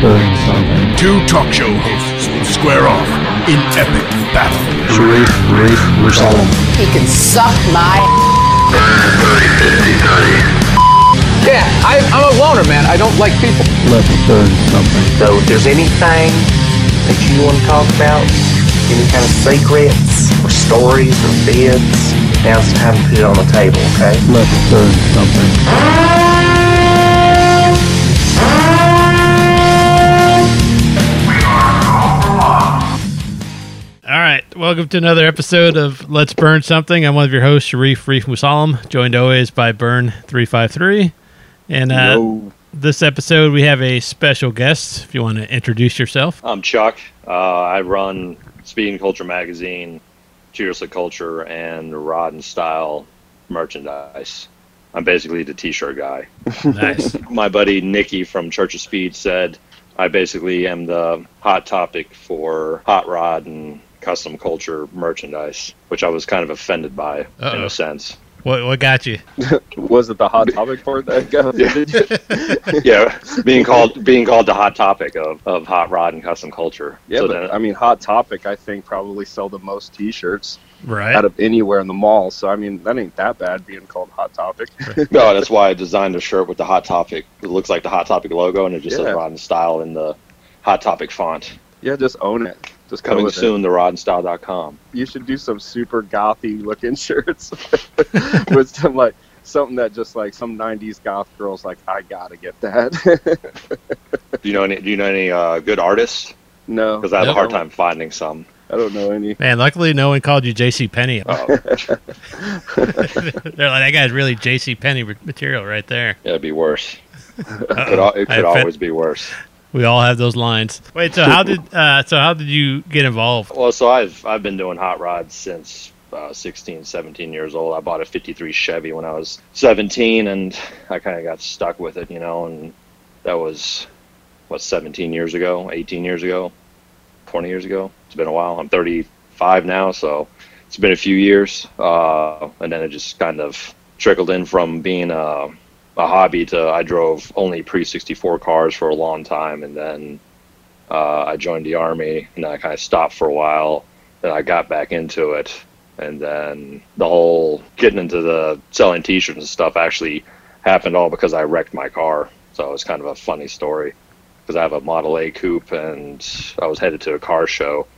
burn something. Two talk show hosts will square off in epic battle. Sharif, Sharif, Musalam. He can suck my. Yeah, I, I'm a loner, man. I don't like people. Let's burn something. So if there's anything that you want to talk about, any kind of secrets or stories or bids, now's the time to put it on the table, okay? Let's burn something. Right, welcome to another episode of Let's Burn Something. I'm one of your hosts, Sharif Reef Musalam, joined always by Burn353. And uh, this episode, we have a special guest. If you want to introduce yourself, I'm Chuck. Uh, I run Speed and Culture magazine, Cheaters to Culture, and Rod and Style merchandise. I'm basically the T-shirt guy. nice. My buddy Nikki from Church of Speed said I basically am the hot topic for hot rod and custom culture merchandise, which I was kind of offended by in Uh-oh. a sense. What what got you? Was it the hot topic part that got yeah, being called being called the hot topic of, of hot rod and custom culture. Yeah, So but then- I mean, Hot Topic, I think probably sell the most T-shirts Right. out of anywhere in the mall. So I mean, that ain't that bad being called Hot Topic. No, that's why I designed a shirt with the Hot Topic. It looks like the Hot Topic logo, and it just Yeah. says Rod and Style in the Hot Topic font. yeah, just own it. Just go Coming with soon to rodandstyle.com. It. You should do some super gothy looking shirts with some like something that just like some '90s goth girls like. I gotta get that. Do you know any? Do you know any uh, good artists? no, Because I have Nope. a hard time finding some. I don't know any. Man, luckily no one called you J.C. Penney. Oh, They're like that guy's really J.C. Penney material right there. it'd be worse. It could, Uh-oh. al- it could offend- always be worse. We all have those lines. Wait, so how did uh, so how did you get involved? Well, so I've I've been doing hot rods since uh, 16, 17 years old. I bought a 53 Chevy when I was 17, and I kind of got stuck with it, you know. And that was what 17 years ago, 18 years ago, 20 years ago. It's been a while. I'm 35 now, so it's been a few years. Uh, and then it just kind of trickled in from being a, a hobby to I drove only pre 64 cars for a long time, and then uh, I joined the army, and I kind of stopped for a while. Then I got back into it, and then the whole getting into the selling T-shirts and stuff actually happened all because I wrecked my car. So it's kind of a funny story because I have a Model A coupe, and I was headed to a car show,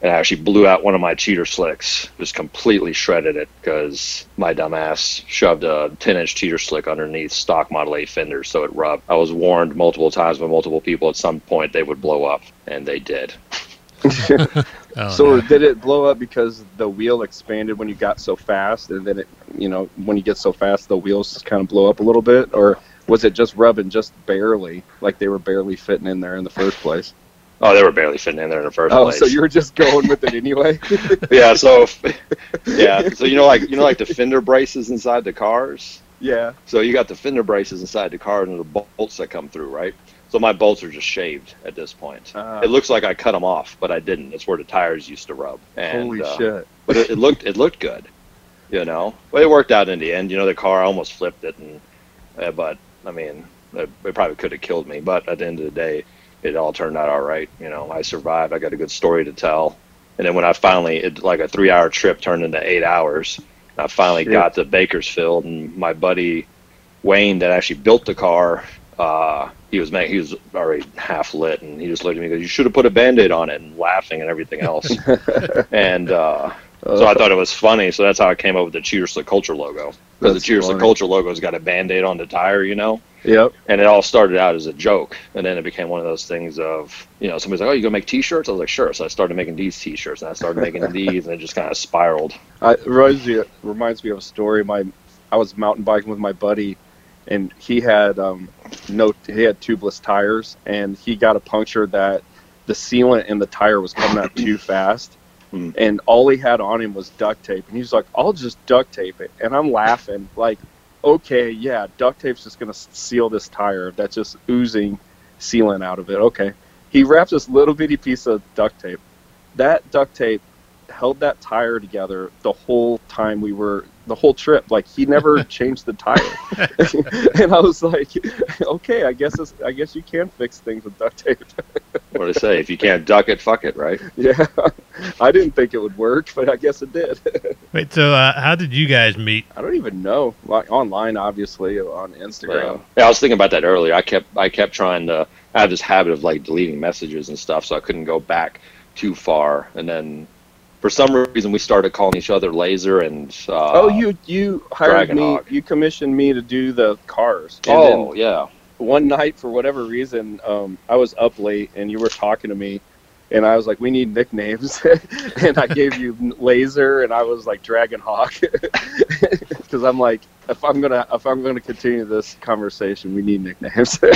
and I actually blew out one of my cheater slicks, just completely shredded it because my dumbass shoved a 10-inch cheater slick underneath stock Model A fenders, so it rubbed. I was warned multiple times by multiple people at some point they would blow up, and they did. Oh, so no. did it blow up because the wheel expanded when you got so fast, and then it, you know, when you get so fast, the wheels just kind of blow up a little bit, or was it just rubbing just barely, like they were barely fitting in there in the first place? Oh, they were barely fitting in there in the first Oh, place. Oh, so you were just going with it anyway? yeah, so yeah, so you know like you know like the fender braces inside the cars. yeah. So you got the fender braces inside the car and the bolts that come through, right? So my bolts are just shaved at this point. Ah. it looks like I cut them off, but I didn't. It's where the tires used to rub. And, Holy uh, shit. But it, it looked it looked good, you know. But it worked out in the end. You know, the car I almost flipped it, and uh, but I mean, it, it probably could have killed me. But at the end of the day, it all turned out all right. You know, I survived. I got a good story to tell. And then when I finally, it like a three-hour trip turned into eight hours. I finally Shit. got to Bakersfield, and my buddy Wayne, that actually built the car, uh, he was he was already half lit, and he just looked at me and goes, "You should have put a band-aid on it," and laughing and everything else. and uh, so I thought it was funny. So that's how I came up with the Cheaters to Culture logo. Because the Cheers to. Culture logo's got a band-aid on the tire, you know Yep. and it all started out as a joke and then it became one of those things of you know somebody's like oh you gonna make t-shirts i was like sure so i started making these t-shirts and i started making these and it just kind of spiraled I, it reminds, me, reminds me of a story. My, I was mountain biking with my buddy, and he had um, no, he had tubeless tires, and he got a puncture that the sealant in the tire was coming out too fast, Hmm. and all he had on him was duct tape, and he's like, "I'll just duct tape it," and I'm laughing like, "Okay, yeah, duct tape's just gonna seal this tire that's just oozing sealant out of it." Okay, he wrapped this little bitty piece of duct tape. That duct tape held that tire together the whole time we were the whole trip. Like he never changed the tire, and I was like, okay, I guess it's, I guess you can fix things with duct tape. What do they say? If you can't duck it, fuck it, right? yeah, I didn't think it would work, but I guess it did. Wait, so uh, how did you guys meet? I don't even know. Like online, obviously on Instagram. Yeah, I was thinking about that earlier. I kept I kept trying to. I have this habit of like deleting messages and stuff, so I couldn't go back too far. And then, for some reason, we started calling each other Laser and. Uh, oh, you you hired me. Dragonhawk. You commissioned me to do the cars. And Oh then yeah. One night, for whatever reason, um, I was up late and you were talking to me, and I was like, "We need nicknames," and I gave you Laser, and I was like Dragon Hawk, because I'm like, if I'm gonna if I'm gonna continue this conversation, we need nicknames.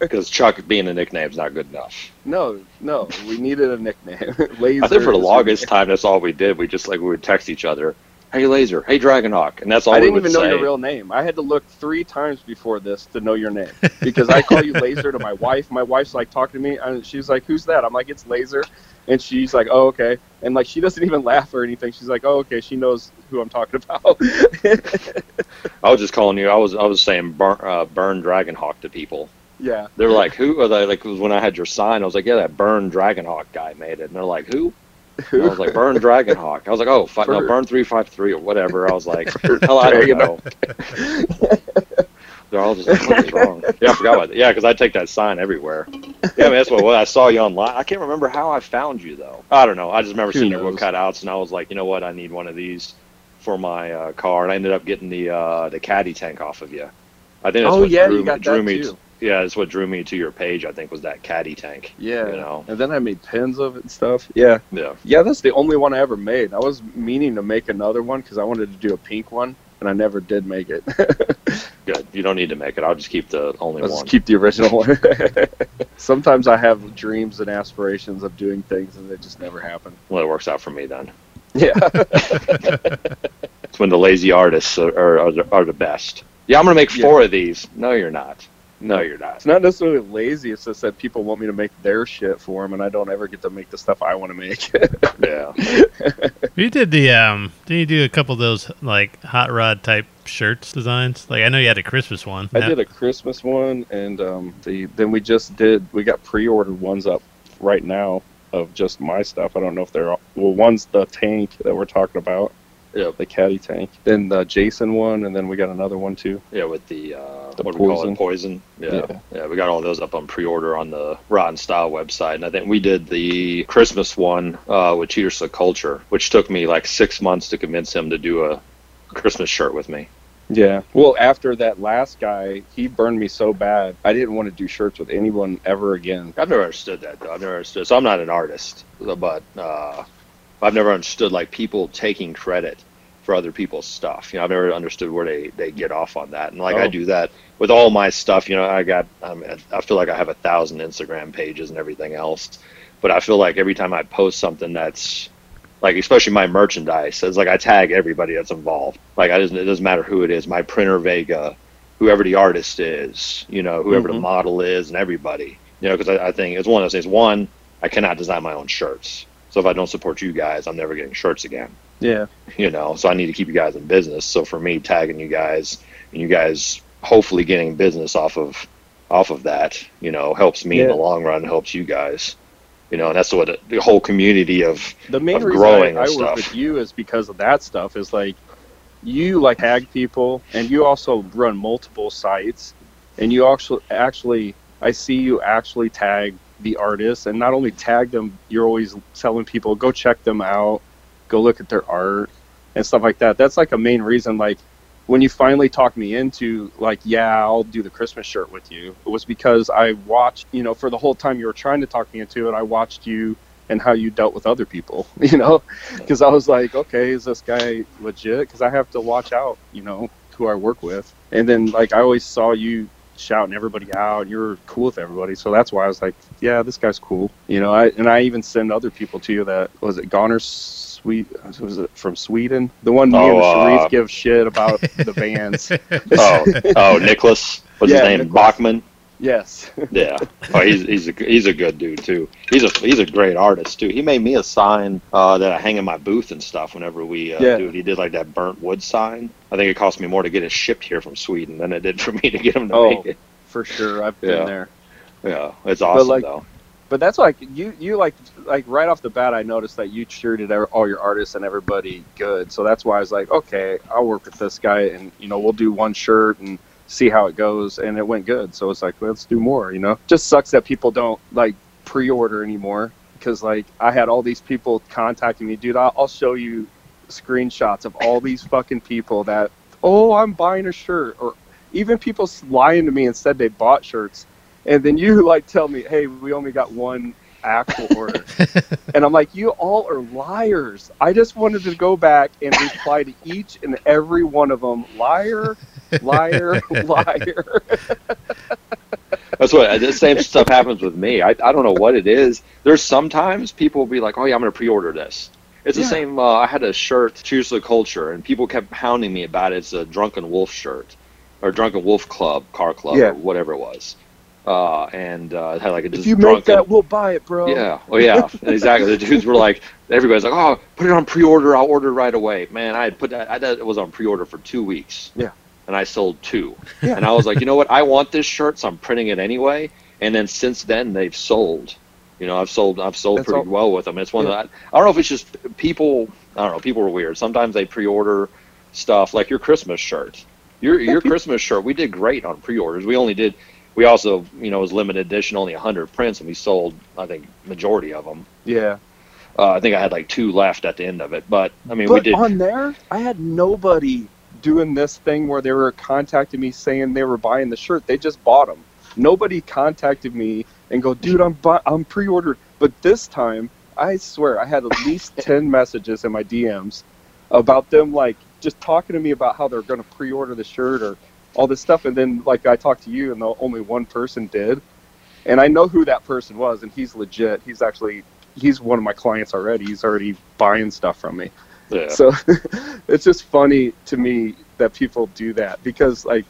Because Chuck being a nickname is not good enough. no, no, we needed a nickname. Laser. I think for the longest time, that's all we did. We just like we would text each other, "Hey Laser," "Hey Dragonhawk," and that's all I didn't even know say. your real name. I had to look three times before this to know your name because I call you Laser to my wife. My wife's like talking to me, and she's like, "Who's that?" I'm like, "It's Laser," and she's like, "Oh, okay." And like she doesn't even laugh or anything. She's like, "Oh, okay." She knows who I'm talking about. I was just calling you. I was I was saying burn, uh, burn Dragonhawk to people. yeah. They're like, "Who?" Are they like? 'cause when I had your sign, I was like, "Yeah, that burn Dragonhawk guy made it." And they're like, "Who?" I was like, "Burn Dragonhawk." I was like, "Oh, fi- no, Burn- burn three five three or whatever." I was like, "Hell, I don't know." They're all just like, "What is wrong?" Yeah, I forgot about that. Yeah, because I take that sign everywhere. Yeah, I mean, that's what, what I saw you online. I can't remember how I found you though. I don't know. I just remember Who seeing your knows? cutouts, and I was like, you know what? I need one of these for my uh, car, and I ended up getting the uh, the caddy tank off of you. I think that's Oh what yeah, drew, you got drew that me. too. Yeah, that's what drew me to your page. I think was that caddy tank. Yeah. you know. And then I made pins of it and stuff. Yeah. Yeah. Yeah, that's the only one I ever made. I was meaning to make another one because I wanted to do a pink one, and I never did make it. Good. You don't need to make it. I'll just keep the only Let's one. keep the original one. Sometimes I have dreams and aspirations of doing things, and they just never happen. well, it works out for me then. Yeah. It's when the lazy artists are, are, are, the, are the best. Yeah, I'm gonna make four of these. No, you're not. No, you're not. It's not necessarily lazy. It's just that people want me to make their shit for them, and I don't ever get to make the stuff I want to make. Yeah. You did the um. Did you do a couple of those like hot rod type shirts designs? Like I know you had a Christmas one. I did a Christmas one, and um, the then we just did. We got pre-ordered ones up right now of just my stuff. I don't know if they're all, well. One's the tank that we're talking about, Yeah. the caddy tank. Then the Jason one, and then we got another one too. Yeah, with the, uh, The what do we call poison. it? Poison. Yeah. Yeah. yeah. we got all those up on pre-order on the Rod and Style website, and I think we did the Christmas one uh, with Cheaters to Culture, which took me like six months to convince him to do a Christmas shirt with me. Yeah. Well, after that last guy, he burned me so bad. I didn't want to do shirts with anyone ever again. I've never understood that though. I've never understood. So I'm not an artist, but uh, I've never understood like people taking credit for other people's stuff. You know, I've never understood where they they get off on that. And like I Oh. do that with all my stuff. You know, I got I, mean, I feel like I have a thousand Instagram pages and everything else, but I feel like every time I post something that's like especially my merchandise, it's like I tag everybody that's involved. Like I doesn't it doesn't matter who it is, my printer Vega, whoever the artist is, you know, whoever the Mhm. model is, and everybody. You know, because I, I think it's one of those things. One, I cannot design my own shirts, so if I don't support you guys, I'm never getting shirts again. Yeah. You know, so I need to keep you guys in business. So for me, tagging you guys and you guys hopefully getting business off of off of that, you know, helps me in the long run, helps you guys. You know, and that's what it, the whole community of The main of reason growing I, I work with you is because of that stuff. Is like you like tag people, and you also run multiple sites, and you actually actually I see you actually tag the artists, and not only tag them, you're always telling people go check them out, go look at their art and stuff like that. That's like a main reason. Like when you finally talked me into like, yeah, I'll do the Christmas shirt with you. It was because I watched, you know, for the whole time you were trying to talk me into it, I watched you and how you dealt with other people, you know, because I was like, okay, is this guy legit? Because I have to watch out, you know, who I work with. And then like I always saw you shouting everybody out. You're cool with everybody, so that's why I was like, yeah, this guy's cool, you know. I and I even send other people to you that was it Goner Sweet was it from Sweden? The one me Oh, and uh, Sharif give shit about the bands. oh oh Nicholas what's Yeah, his name Nicholas. Bachman Yes. Yeah. Oh, he's he's a he's a good dude too. He's a he's a great artist too. He made me a sign uh, that I hang in my booth and stuff whenever we uh, Yeah. do it. He did like that burnt wood sign. I think it cost me more to get it shipped here from Sweden than it did for me to get him to Oh. make it. For sure. I've Yeah. been there. Yeah, it's awesome like, though. But that's like you you like like right off the bat I noticed that you treated all your artists and everybody good. So that's why I was like, okay, I'll work with this guy and you know, we'll do one shirt and see how it goes and it went good. So it's like, let's do more, you know. Just sucks that people don't like pre-order anymore because like I had all these people contacting me, dude, I'll, I'll show you screenshots of all these fucking people that oh, I'm buying a shirt or even people lying to me and said they bought shirts and then you like tell me, "Hey, we only got one actual order," and I'm like, "You all are liars." I just wanted to go back and reply to each and every one of them, liar, liar, liar. That's what the same stuff happens with me. I, I don't know what it is. There's sometimes people will be like, "Oh yeah, I'm gonna pre-order this." It's the Yeah. same. Uh, I had a shirt, Choose the Culture, and people kept hounding me about it. It's a Drunken Wolf shirt, or Drunken Wolf Club, car club, Yeah. or whatever it was. Uh, and uh, it had like a if just you make that, we'll buy it, bro. Yeah. Oh yeah. exactly. The dudes were like, everybody's like, "Oh, put it on pre-order. I'll order right away." Man, I had put that. I did, it was on pre-order for two weeks. Yeah. And I sold two. Yeah. And I was like, you know what? I want this shirt, so I'm printing it anyway. And then since then, they've sold. You know, I've sold. I've sold That's pretty all- well with them. It's one Yeah. of the. I don't know if it's just people. I don't know. People are weird. Sometimes they pre-order stuff like your Christmas shirt. Your your Christmas shirt. We did great on pre-orders. We only did. We also, you know, it was limited edition, only 100 prints, and we sold, I think, majority of them. yeah. Uh, I think I had like two left at the end of it, but I mean, but we did. on there, I had nobody doing this thing where they were contacting me saying they were buying the shirt. They just bought them. Nobody contacted me and go, dude, I'm bu- I'm pre-ordered. But this time, I swear, I had at least ten messages in my DMs about them like just talking to me about how they're going to pre-order the shirt or all this stuff. And then like I talked to you, and the only one person did. And I know who that person was, and he's legit. He's actually he's one of my clients already. He's already buying stuff from me. Yeah. So it's just funny to me that people do that because, like,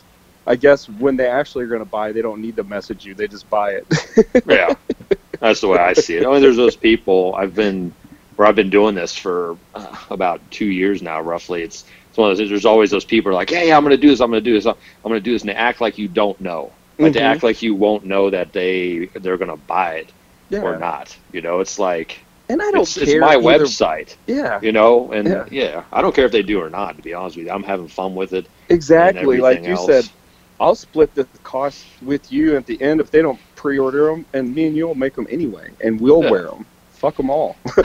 I guess when they actually are going to buy, they don't need to message you; they just buy it. yeah, that's the way I see it. I mean, there's those people. I've been where I've been doing this for uh, about two years now, roughly. It's it's one of those. There's always those people are like, "Hey, I'm going to do this. I'm going to do this. I'm going to do this," and they act like you don't know. Like they Mhm. act like you won't know that they they're going to buy it yeah, or not. You know, it's like and I don't it's, care. it's my either- website. Yeah, You know, and Yeah. yeah. I don't care if they do or not. To be honest with you, I'm having fun with it. exactly. Like you else. said, I'll split the cost with you at the end if they don't pre-order them, and me and you will make them anyway, and we'll Yeah. wear them. Fuck them all.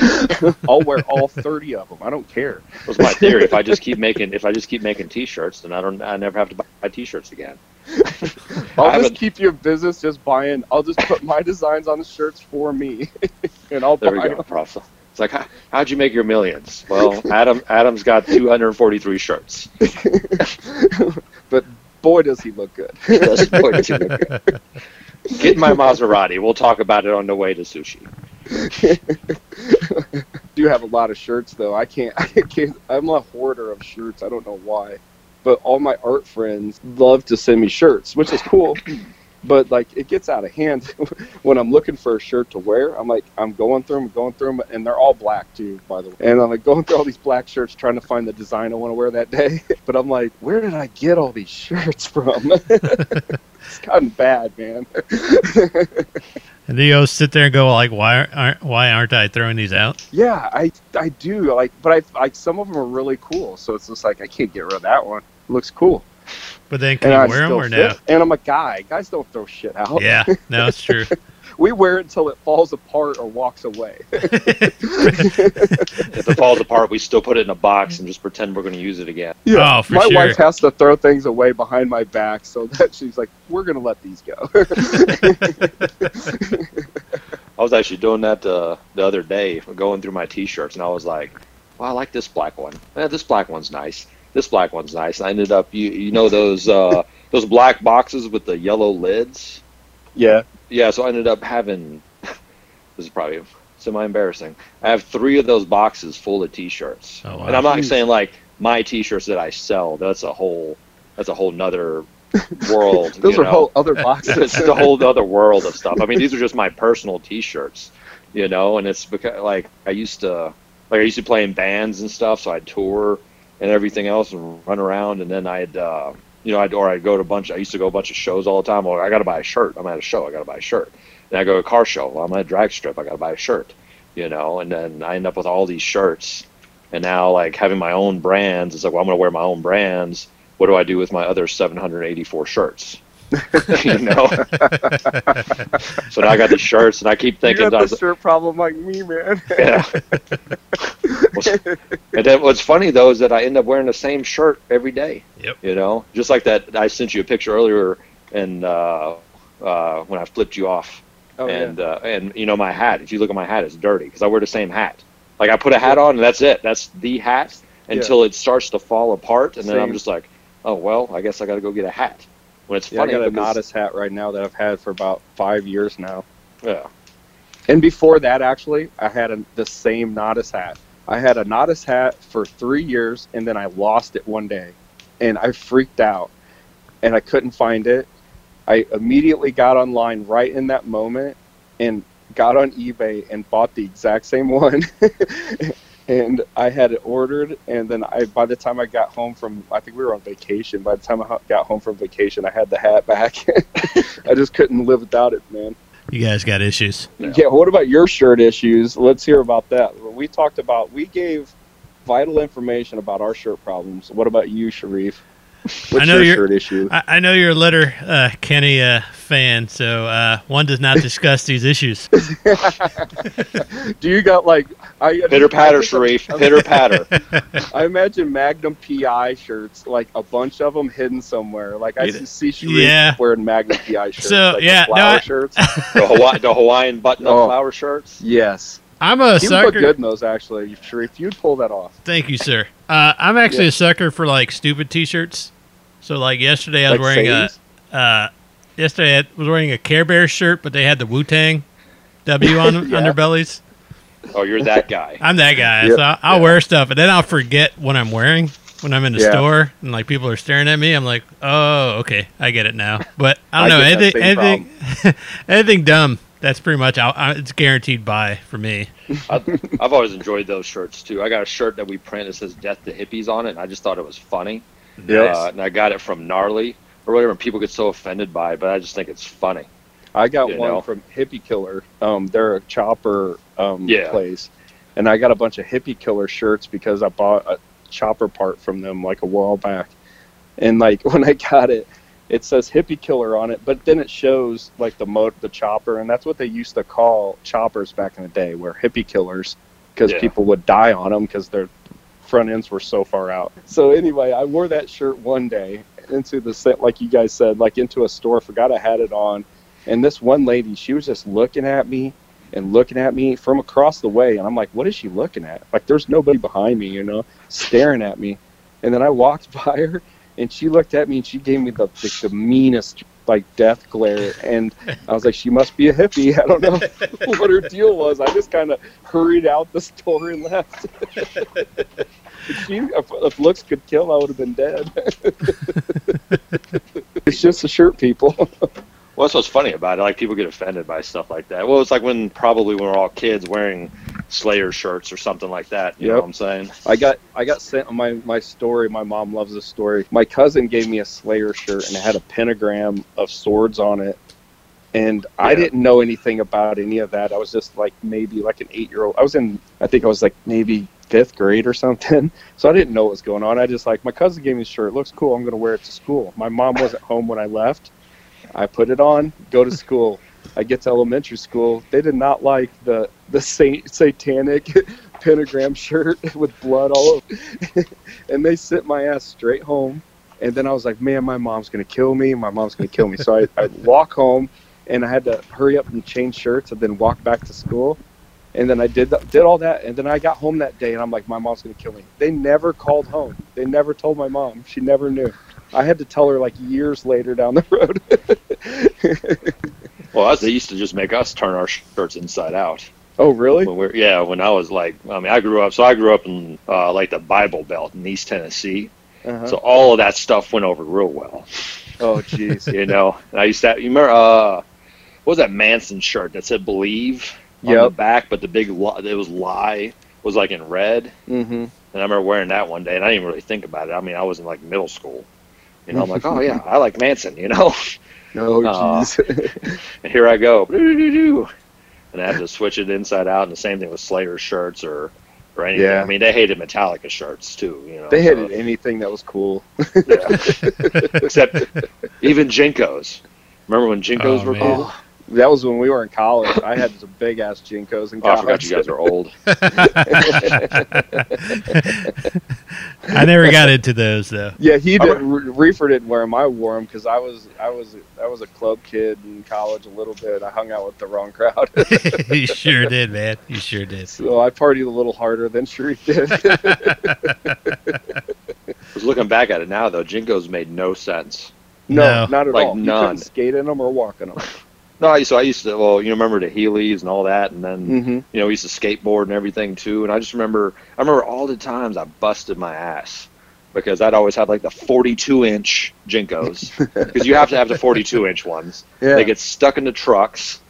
I'll wear all thirty of them. I don't care. was my theory. if I just keep making if I just keep making T-shirts, then I don't I never have to buy T-shirts again. I'll just keep your business just buying. I'll just put my designs on the shirts for me, and I'll There we buy go, Prof. It's like how, how'd you make your millions? Well, Adam Adam's got 243 shirts. but boy, does he look good. That's what you look- Get my Maserati. We'll talk about it on the way to sushi. do have a lot of shirts though. I can't. I can't. I'm a hoarder of shirts. I don't know why, but all my art friends love to send me shirts, which is cool. But like, it gets out of hand when I'm looking for a shirt to wear. I'm like, I'm going through them, going through them, and they're all black too, by the way. And I'm like going through all these black shirts, trying to find the design I want to wear that day. But I'm like, where did I get all these shirts from? it's gotten bad, man. And then you always sit there and go like, why aren't why aren't I throwing these out? Yeah, I I do like, but I like some of them are really cool. So it's just like I can't get rid of that one. It looks cool. But then can and I wear them or no? Fit? And I'm a guy. Guys don't throw shit out. Yeah, no, it's true. we wear it until it falls apart or walks away. If it falls apart, we still put it in a box and just pretend we're going to use it again. Oh, for my sure. wife has to throw things away behind my back so that she's like, "We're gonna let these go." I was actually doing that uh, the other day, going through my T-shirts, and I was like, "Well, I like this black one. Eh, this black one's nice. This black one's nice." I ended up, you you know those uh, those black boxes with the yellow lids. yeah, Yeah, so I ended up having. this is probably semi-embarrassing. I have three of those boxes full of T-shirts, Oh, wow. and I'm not Jeez. saying like my T-shirts that I sell. That's a whole. That's a whole nother world. Those you are know? whole other boxes. it's a whole other world of stuff. I mean, these are just my personal T-shirts, you know, and it's because like I used to like I used to play in bands and stuff, so I'd tour and everything else and run around, and then I'd uh, you know I'd or I'd go to a bunch. I used to go a bunch of shows all the time. Well, I got to buy a shirt. I'm at a show. I got to buy a shirt. And I go to a car show. Well, I'm at a drag strip. I got to buy a shirt, you know, and then I end up with all these shirts. And now, like having my own brands, it's like, well, I'm going to wear my own brands. What do I do with my other 784 shirts? you know. so now I got these shirts, and I keep thinking. you got the shirt problem like me, man. yeah. and then what's funny though is that I end up wearing the same shirt every day. Yep. You know, just like that. I sent you a picture earlier, and uh, uh, when I flipped you off, Oh, and uh, and you know my hat. If you look at my hat, it's dirty because I wear the same hat. Like I put a hat on, and that's it. That's the hat until it starts to fall apart, and then I'm just like, oh well, I guess I got to go get a hat. When it's yeah, I got a Nodis hat right now that I've had for about five years now. yeah, And before that, actually, I had a, the same Nodis hat. I had a Nodis hat for three years, and then I lost it one day, and I freaked out, and I couldn't find it. I immediately got online right in that moment, and got on eBay and bought the exact same one. And I had it ordered, and then I by the time I got home from I think we were on vacation. By the time I got home from vacation, I had the hat back. I just couldn't live without it, man. You guys got issues. Yeah. What about your shirt issues? Let's hear about that. We talked about we gave vital information about our shirt problems. What about you, Sharif? What's I know your you're- shirt issue? I, I know you're a letter uh, Kenny uh, fan, so uh, one does not discuss these issues. Do you got like I pitter I patter, just- Sharif, pitter patter. I imagine Magnum PI shirts, like a bunch of them hidden somewhere. Like I Either- see Sharif Yeah. wearing Magnum PI shirts, So, like the yeah, no, flower I- shirts. the, Hawaii, the Hawaiian button-up Oh. flower shirts. Yes, I'm a he would look good in those. Actually, Sharif, you'd pull that off. Thank you, sir. Uh, I'm actually Yeah. a sucker for like stupid T-shirts. So like yesterday, I was Like wearing sayings? a. Uh, yesterday, I was wearing a Care Bear shirt, but they had the Wu Tang W on Yeah. underbellies. Oh, you're that guy. I'm that guy. Yep. So I'll, I'll wear stuff, and then I'll forget what I'm wearing when I'm in the Yeah. store, and like people are staring at me. I'm like, oh, okay, I get it now. But I don't I know anything, anything, anything dumb. That's pretty much. I'll, I, it's guaranteed buy for me. I, I've always enjoyed those shirts too. I got a shirt that we print that says "Death to Hippies" on it, and I just thought it was funny. Yes. Uh, and I got it from Gnarly or whatever. And people get so offended by it, but I just think it's funny. I got You one know? from Hippie Killer. Um, they're a chopper um, Yeah. place, and I got a bunch of Hippie Killer shirts because I bought a chopper part from them like a while back. And like when I got it, it says Hippie Killer on it, but then it shows like the mo the chopper, and that's what they used to call choppers back in the day, were Hippie Killers, because Yeah. people would die on them because their front ends were so far out. So anyway, I wore that shirt one day into the set, like you guys said, like into a store. Forgot I had it on, and this one lady, she was just looking at me and looking at me from across the way, and I'm like, what is she looking at? Like, there's nobody behind me, you know, staring at me. And then I walked by her, and she looked at me, and she gave me the the, the meanest like death glare, and I was like, she must be a hippie. I don't know what her deal was. I just kind of hurried out the store and left. If she, if, if looks could kill, I would have been dead. it's just a shirt, people. Well, that's what's funny about it. Like people get offended by stuff like that. Well, it's like when probably when we're all kids wearing Slayer shirts or something like that. You know what I'm saying? I got I got sent my my story. My mom loves this story. My cousin gave me a Slayer shirt and it had a pentagram of swords on it. And I didn't know anything about any of that. I was just like maybe like an eight year old. I was in I think I was like maybe fifth grade or something. So I didn't know what was going on. I just like my cousin gave me a shirt. It looks cool. I'm gonna wear it to school. My mom wasn't home when I left. I put it on, go to school. I get to elementary school. They did not like the the saint, satanic pentagram shirt with blood all over, and they sent my ass straight home. And then I was like, man, my mom's gonna kill me. My mom's gonna kill me. So I, I walk home, and I had to hurry up and change shirts, and then walk back to school. And then I did th- did all that, and then I got home that day, and I'm like, my mom's gonna kill me. They never called home. They never told my mom. She never knew. I had to tell her like years later down the road. Well, that's, they used to just make us turn our shirts inside out. oh, really? When we're yeah, when I was like, I mean, I grew up. So I grew up in uh, like the Bible Belt in East Tennessee. Uh-huh. So all of that stuff went over real well. Oh, jeez. you know. And I used to. You remember? Uh, what was that Manson shirt that said "Believe" on the back, but the big li- it was lie was like in red. Mm-hmm. And I remember wearing that one day, and I didn't really think about it. I mean, I was in like middle school. You know, I'm like, oh yeah, I like Manson. You know, Oh, Aw. jeez. and here I go, and I had to switch it inside out. And the same thing with Slayer shirts or or anything. Yeah. I mean, they hated Metallica shirts too. You know, they so- hated anything that was cool. Yeah. Except even JNCOs. Remember when JNCOs Oh, were man. cool? That was when we were in college. I had some big ass JNCOs in college. Oh, I college. forgot you guys are old. I never got into those though. Yeah, he did. Re- Reefer didn't wear them. I wore them because I was I was I was a club kid in college a little bit. I hung out with the wrong crowd, you sure did, man. You sure did. so I partied a little harder than Sharif did. I was looking back at it now though. JNCOs made no sense. no, No. not at Like all. You none. couldn't skate in them or walk in them. No, I so I used to. Well, you remember the Heelys and all that, and then Mm-hmm. you know we used to skateboard and everything too. And I just remember, I remember all the times I busted my ass because I'd always have like the 42 inch JNCOs because you have to have the 42 inch ones. Yeah. They get stuck in the trucks.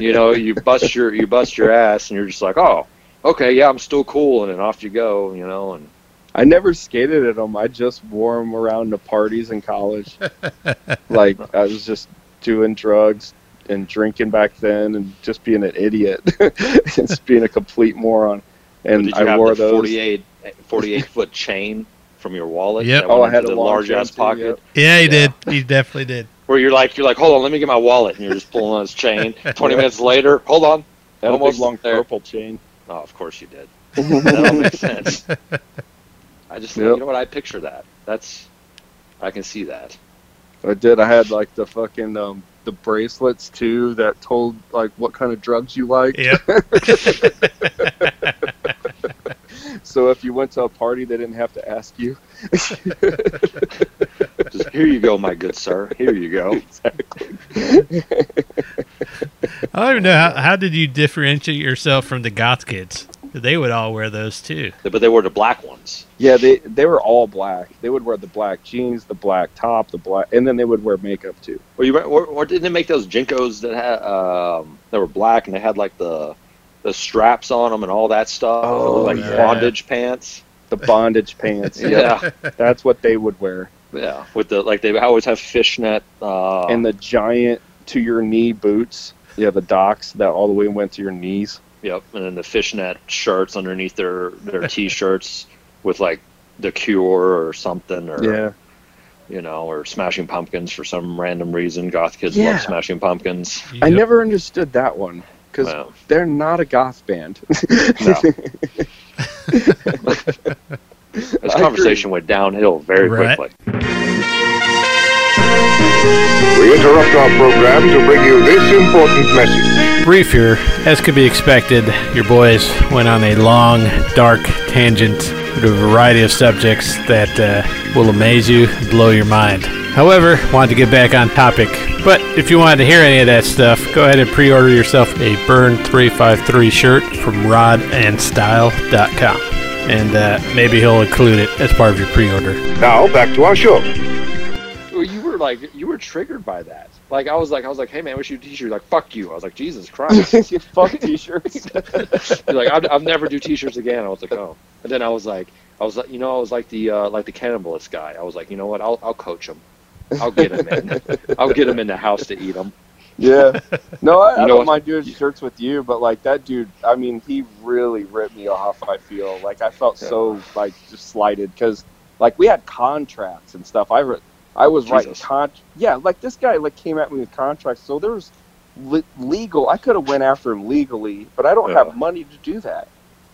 You know, you bust your you bust your ass, and you're just like, oh, okay, yeah, I'm still cool, and then off you go. You know, and I never skated in them. I just wore them around to parties in college. like I was just doing drugs and drinking back then, and just being an idiot, just being a complete moron. And did you I have wore the those. 48 48 foot chain from your wallet? Yep. Oh, I had a large ass chain too, pocket. yep. Yeah, he Yeah. did. He definitely did. where you're like, you're like, hold on, let me get my wallet, and you're just pulling on his chain. Twenty minutes later, hold on. Had a big Almost long there. purple chain. Oh, of course you did. that all makes sense. I just, Yep. you know what? I picture that. That's, I can see that. I did. I had like the fucking um, the bracelets too that told like what kind of drugs you like. Yep. So if you went to a party, they didn't have to ask you. Just here you go, my good sir. Here you go. exactly. I don't even know how, how did you differentiate yourself from the goth kids? They would all wear those too. But they were the black ones. Yeah, they they were all black. They would wear the black jeans, the black top, the black, and then they would wear makeup too. Or you, or, or didn't they make those JNCOs that had, um, that were black and they had like the, the straps on them and all that stuff? Oh, looked like yeah. bondage pants. The bondage pants. Yeah, Yeah, that's what they would wear. yeah. With the like, they always have fishnet. Uh, and the giant to your knee boots. Yeah, the docks that all the way went to your knees. Yep, and then the fishnet shirts underneath their their t-shirts with like the Cure or something, or Yeah. you know, or Smashing Pumpkins for some random reason. Goth kids Yeah. love Smashing Pumpkins. I never understood that one because Wow. they're not a goth band. No. This conversation went downhill very Right. quickly. We interrupt our program to bring you this important message. Brief here, as could be expected, your boys went on a long, dark tangent with a variety of subjects that uh, will amaze you, and blow your mind. However, wanted to get back on topic. But if you wanted to hear any of that stuff, go ahead and pre-order yourself a Burn 353 shirt from rodandstyle.com. And uh, maybe he'll include it as part of your pre-order. Now, back to our show. Were like, you were triggered by that. Like I was like, I was like, hey man, wish you t-shirt? Like, fuck you. I was like, Jesus Christ. Fuck t-shirts. Like, I'll, I'll never do t-shirts again. I was like, oh. And then I was like, I was like, you know, I was like the uh, like the cannibalist guy. I was like, you know what? I'll I'll coach him. I'll get him in. I'll get him in the house to eat him. yeah. No, I, I know don't what- mind doing shirts with you, but like that dude, I mean, he really ripped me off. I feel like I felt so like just slighted because like we had contracts and stuff. I re- I was writing Jesus. con. Yeah, like this guy like came at me with contracts, so there was le- legal. I could have went after him legally, but I don't Yeah. have money to do that.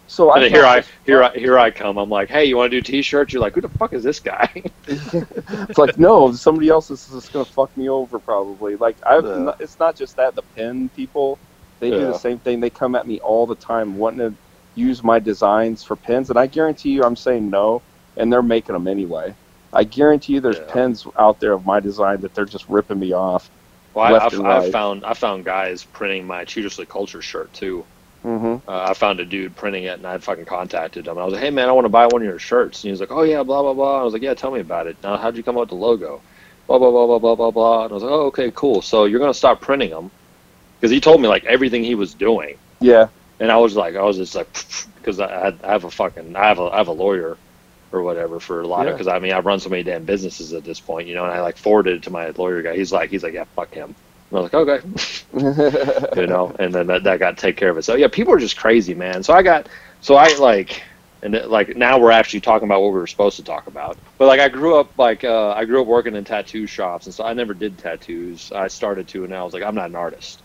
So I And here I here I here I come. I'm like, hey, you want to do t-shirts? You're like, who the fuck is this guy? it's like no, somebody else is just gonna fuck me over probably. Like I, have Yeah. it's not just that the pen people, they do the same thing. They come at me all the time wanting to use my designs for pens, and I guarantee you, I'm saying no, and they're making them anyway. I guarantee you, there's Yeah. pens out there of my design that they're just ripping me off. Well, I, Left I've, and I've right. found I found guys printing my Cheatersley Culture shirt too. hmm Uh, I found a dude printing it, and I fucking contacted him. I was like, "Hey man, I want to buy one of your shirts." And he was like, "Oh yeah, blah blah blah." I was like, "Yeah, tell me about it." Now, how'd you come up with the logo? blah blah blah blah blah blah blah. And I was like, oh, okay, cool. So you're gonna stop printing them because he told me like everything he was doing, Yeah. and I was like, I was just like, because I, I have a fucking, I have a, I have a lawyer or whatever for a lot of because I mean I run so many damn businesses at this point, you know, and I like forwarded it to my lawyer guy. He's like, he's like, yeah, fuck him. And I was like, okay, you know, and then that, that got to take care of it. So yeah, people are just crazy, man. So I got, so I like, and it, like now we're actually talking about what we were supposed to talk about. But like I grew up like uh, I grew up working in tattoo shops, and so I never did tattoos. I started to, and I was like, I'm not an artist,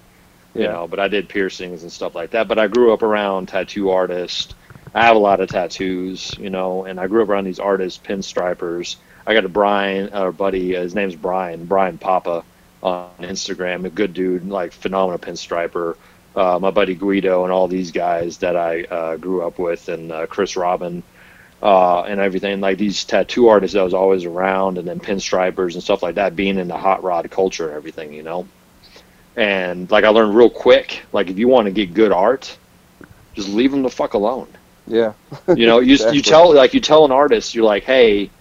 you know, but I did piercings and stuff like that. But I grew up around tattoo artists. I have a lot of tattoos, you know, and I grew up around these artists, pinstripers. I got a Brian, our buddy, uh, his name's Brian, Brian Papa on Instagram, a good dude, like phenomenal pinstriper. Uh, my buddy Guido and all these guys that I uh, grew up with, and uh, Chris Robin, uh, and everything. Like these tattoo artists that was always around, and then pinstripers and stuff like that, being in the hot rod culture and everything, you know. And like I learned real quick, like if you want to get good art, just leave them the fuck alone Yeah. you know you, Exactly. you tell like you tell an artist you're like hey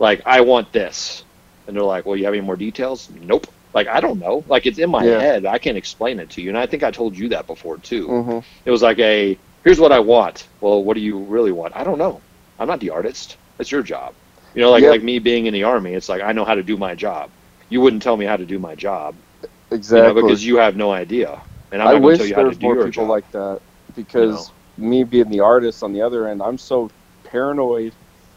like i want this. And they're like well you have any more details? Nope. Like i don't know. Like it's in my Yeah. head. I can't explain it to you. And i think i told you that before too. Hmm it was like a here's what i want. Well what do you really want? I don't know. I'm not the artist. It's your job. You know like Yep. like me being in the army it's like i know how to do my job. You wouldn't tell me how to do my job Exactly. you know because you have no idea. And i'm I wish to tell you there how to was do more your people job. like that because me being the artist on the other end, I'm so paranoid.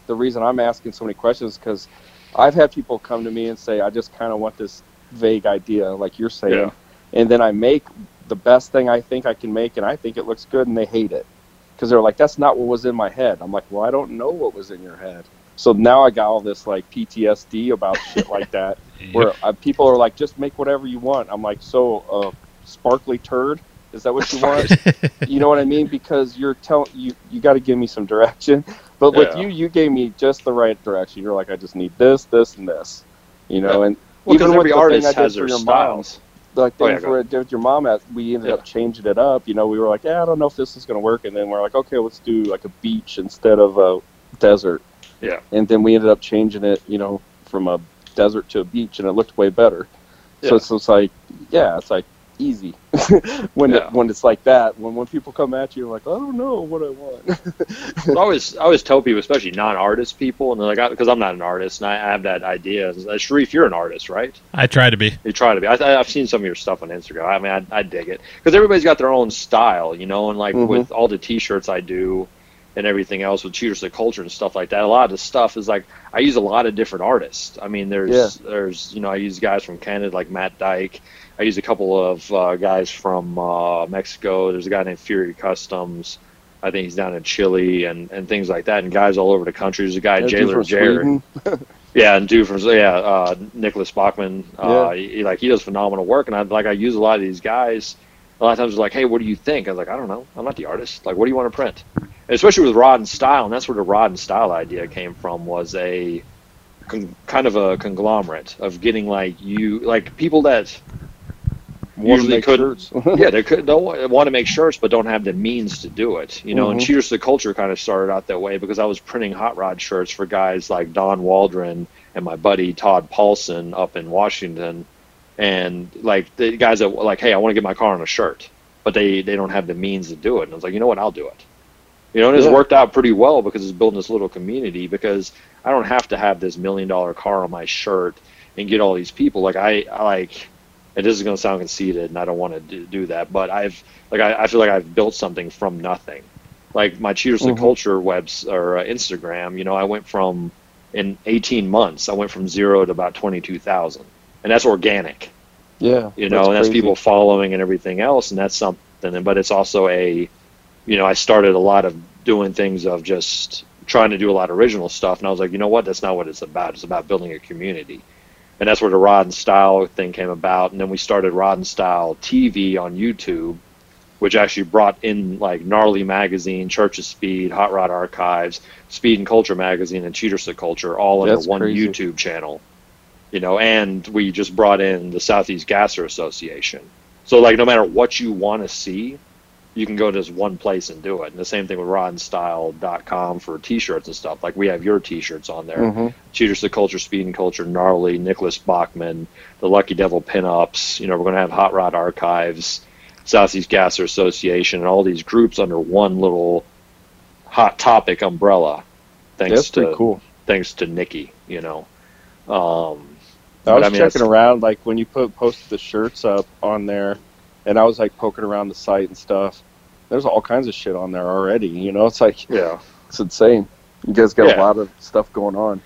The reason I'm asking so many questions because I've had people come to me and say, "I just kind of want this vague idea, like you're saying," Yeah. and then I make the best thing I think I can make, and I think it looks good, and they hate it because they're like, "That's not what was in my head." I'm like, "Well, I don't know what was in your head." So now I got all this like PTSD about shit like that, where uh, people are like, "Just make whatever you want." I'm like, "So, uh, sparkly turd." Is that what you want? you know what I mean? Because you're telling you you got to give me some direction. But with Yeah. you, you gave me just the right direction. You're like, I just need this, this, and this. You know, and well even with the thing artist I did for their your mom, styles like Oh, yeah, things where I did with your mom, at we ended Yeah. up changing it up. You know, we were like, yeah, I don't know if this is going to work, and then we're like, okay, let's do like a beach instead of a desert. Yeah. And then we ended up changing it, you know, from a desert to a beach, and it looked way better. So Yeah. it's, it's like, yeah, it's like easy when Yeah. it, when it's like that. When when people come at you, like, I don't know what I want. I always, I always tell people, especially non-artist people, and they're like, because I'm not an artist, and I have that idea. Uh, Sharif, you're an artist, right? I try to be. You try to be. I, I've seen some of your stuff on Instagram. I mean, I, I dig it because everybody's got their own style, you know. And like Mhm. with all the T-shirts I do and everything else with Cheaters of Culture and stuff like that, a lot of the stuff is like I use a lot of different artists. I mean, there's there's you know I use guys from Canada like Matt Dyke. I use a couple of uh, guys from uh, Mexico. There's a guy named Fury Customs. I think he's down in Chile and, and things like that, and guys all over the country. There's a guy, Jailer Jared. Yeah, and dude from yeah, uh, Nicholas Bachman. Uh, he, he- like he does phenomenal work, and I like I use a lot of these guys. A lot of times, they're like, "Hey, what do you think?" I was like, "I don't know. I'm not the artist. Like, what do you want to print?" And especially with Rod and Style, and that's where the Rod and Style idea came from. Was a con- kind of a conglomerate of getting like you like people that usually shirts. yeah, they could don't want to make shirts, but don't have the means to do it. You know, and Mhm. Cheers to the Culture kind of started out that way because I was printing hot rod shirts for guys like Don Waldron and my buddy Todd Paulson up in Washington, and like the guys that were like, hey, I want to get my car on a shirt, but they they don't have the means to do it. And I was like, you know what, I'll do it. You know, and it's Yeah. worked out pretty well because it's building this little community because I don't have to have this million dollar car on my shirt and get all these people. Like I, I like, and this is going to sound conceited and I don't want to do, that, but I've, like, I, I feel like I've built something from nothing. Like my Cheaters to Mhm. Culture webs or uh, Instagram, you know, I went from, in 18 months, I went from zero to about 22,000 and that's organic Yeah. you know, and that's crazy. people following and everything else, and that's something. But it's also a, you know, I started a lot of doing things of just trying to do a lot of original stuff, and I was like, you know what, that's not what it's about. It's about building a community, and that's where the Rod and Style thing came about, and then we started Rod and Style TV on YouTube, which actually brought in like Gnarly Magazine, Church of Speed, Hot Rod Archives, Speed and Culture Magazine, and Cheaters to Culture all under That's one crazy. YouTube channel you know, and we just brought in the Southeast Gasser Association. So like no matter what you want to see, you can go to this one place and do it. And the same thing with rodandstyle.com for t-shirts and stuff. Like we have your t-shirts on there. Mhm. Cheaters to Culture, Speed and Culture, Gnarly, Nicholas Bachman, the Lucky Devil Pinups. You know, we're going to have Hot Rod Archives, Southeast Gasser Association, and all these groups under one little hot topic umbrella. Thanks That's to pretty cool. thanks to Nikki, you know. Um, I was I mean, checking around, like when you put posted the shirts up on there, and I was like poking around the site and stuff. There's all kinds of shit on there already. You know, it's like Yeah. it's insane. You guys got Yeah. a lot of stuff going on.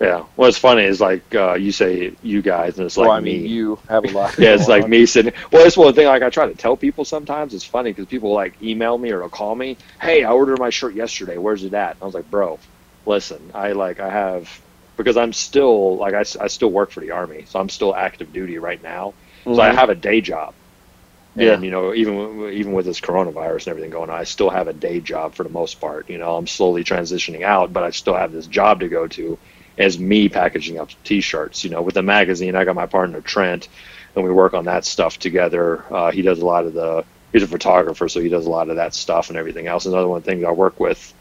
Yeah. What's funny is like uh, you say you guys, and it's like well, I me. you have a lot. yeah, it's like on. me sitting. Well, it's one thing. Like I try to tell people sometimes. It's funny because people like email me or call me. Hey, I ordered my shirt yesterday. Where's it at? I was like, bro, listen. I like I have because I'm still like I, I still work for the army, so I'm still active duty right now. So I Mhm. have a day job. And Yeah. you know, even even with this coronavirus and everything going on, I still have a day job for the most part. You know, I'm slowly transitioning out, but I still have this job to go to as me packaging up t-shirts. You know, with the magazine, I got my partner Trent, and we work on that stuff together. Uh, he does a lot of the. He's a photographer, so he does a lot of that stuff and everything else. Another one of the things I work with,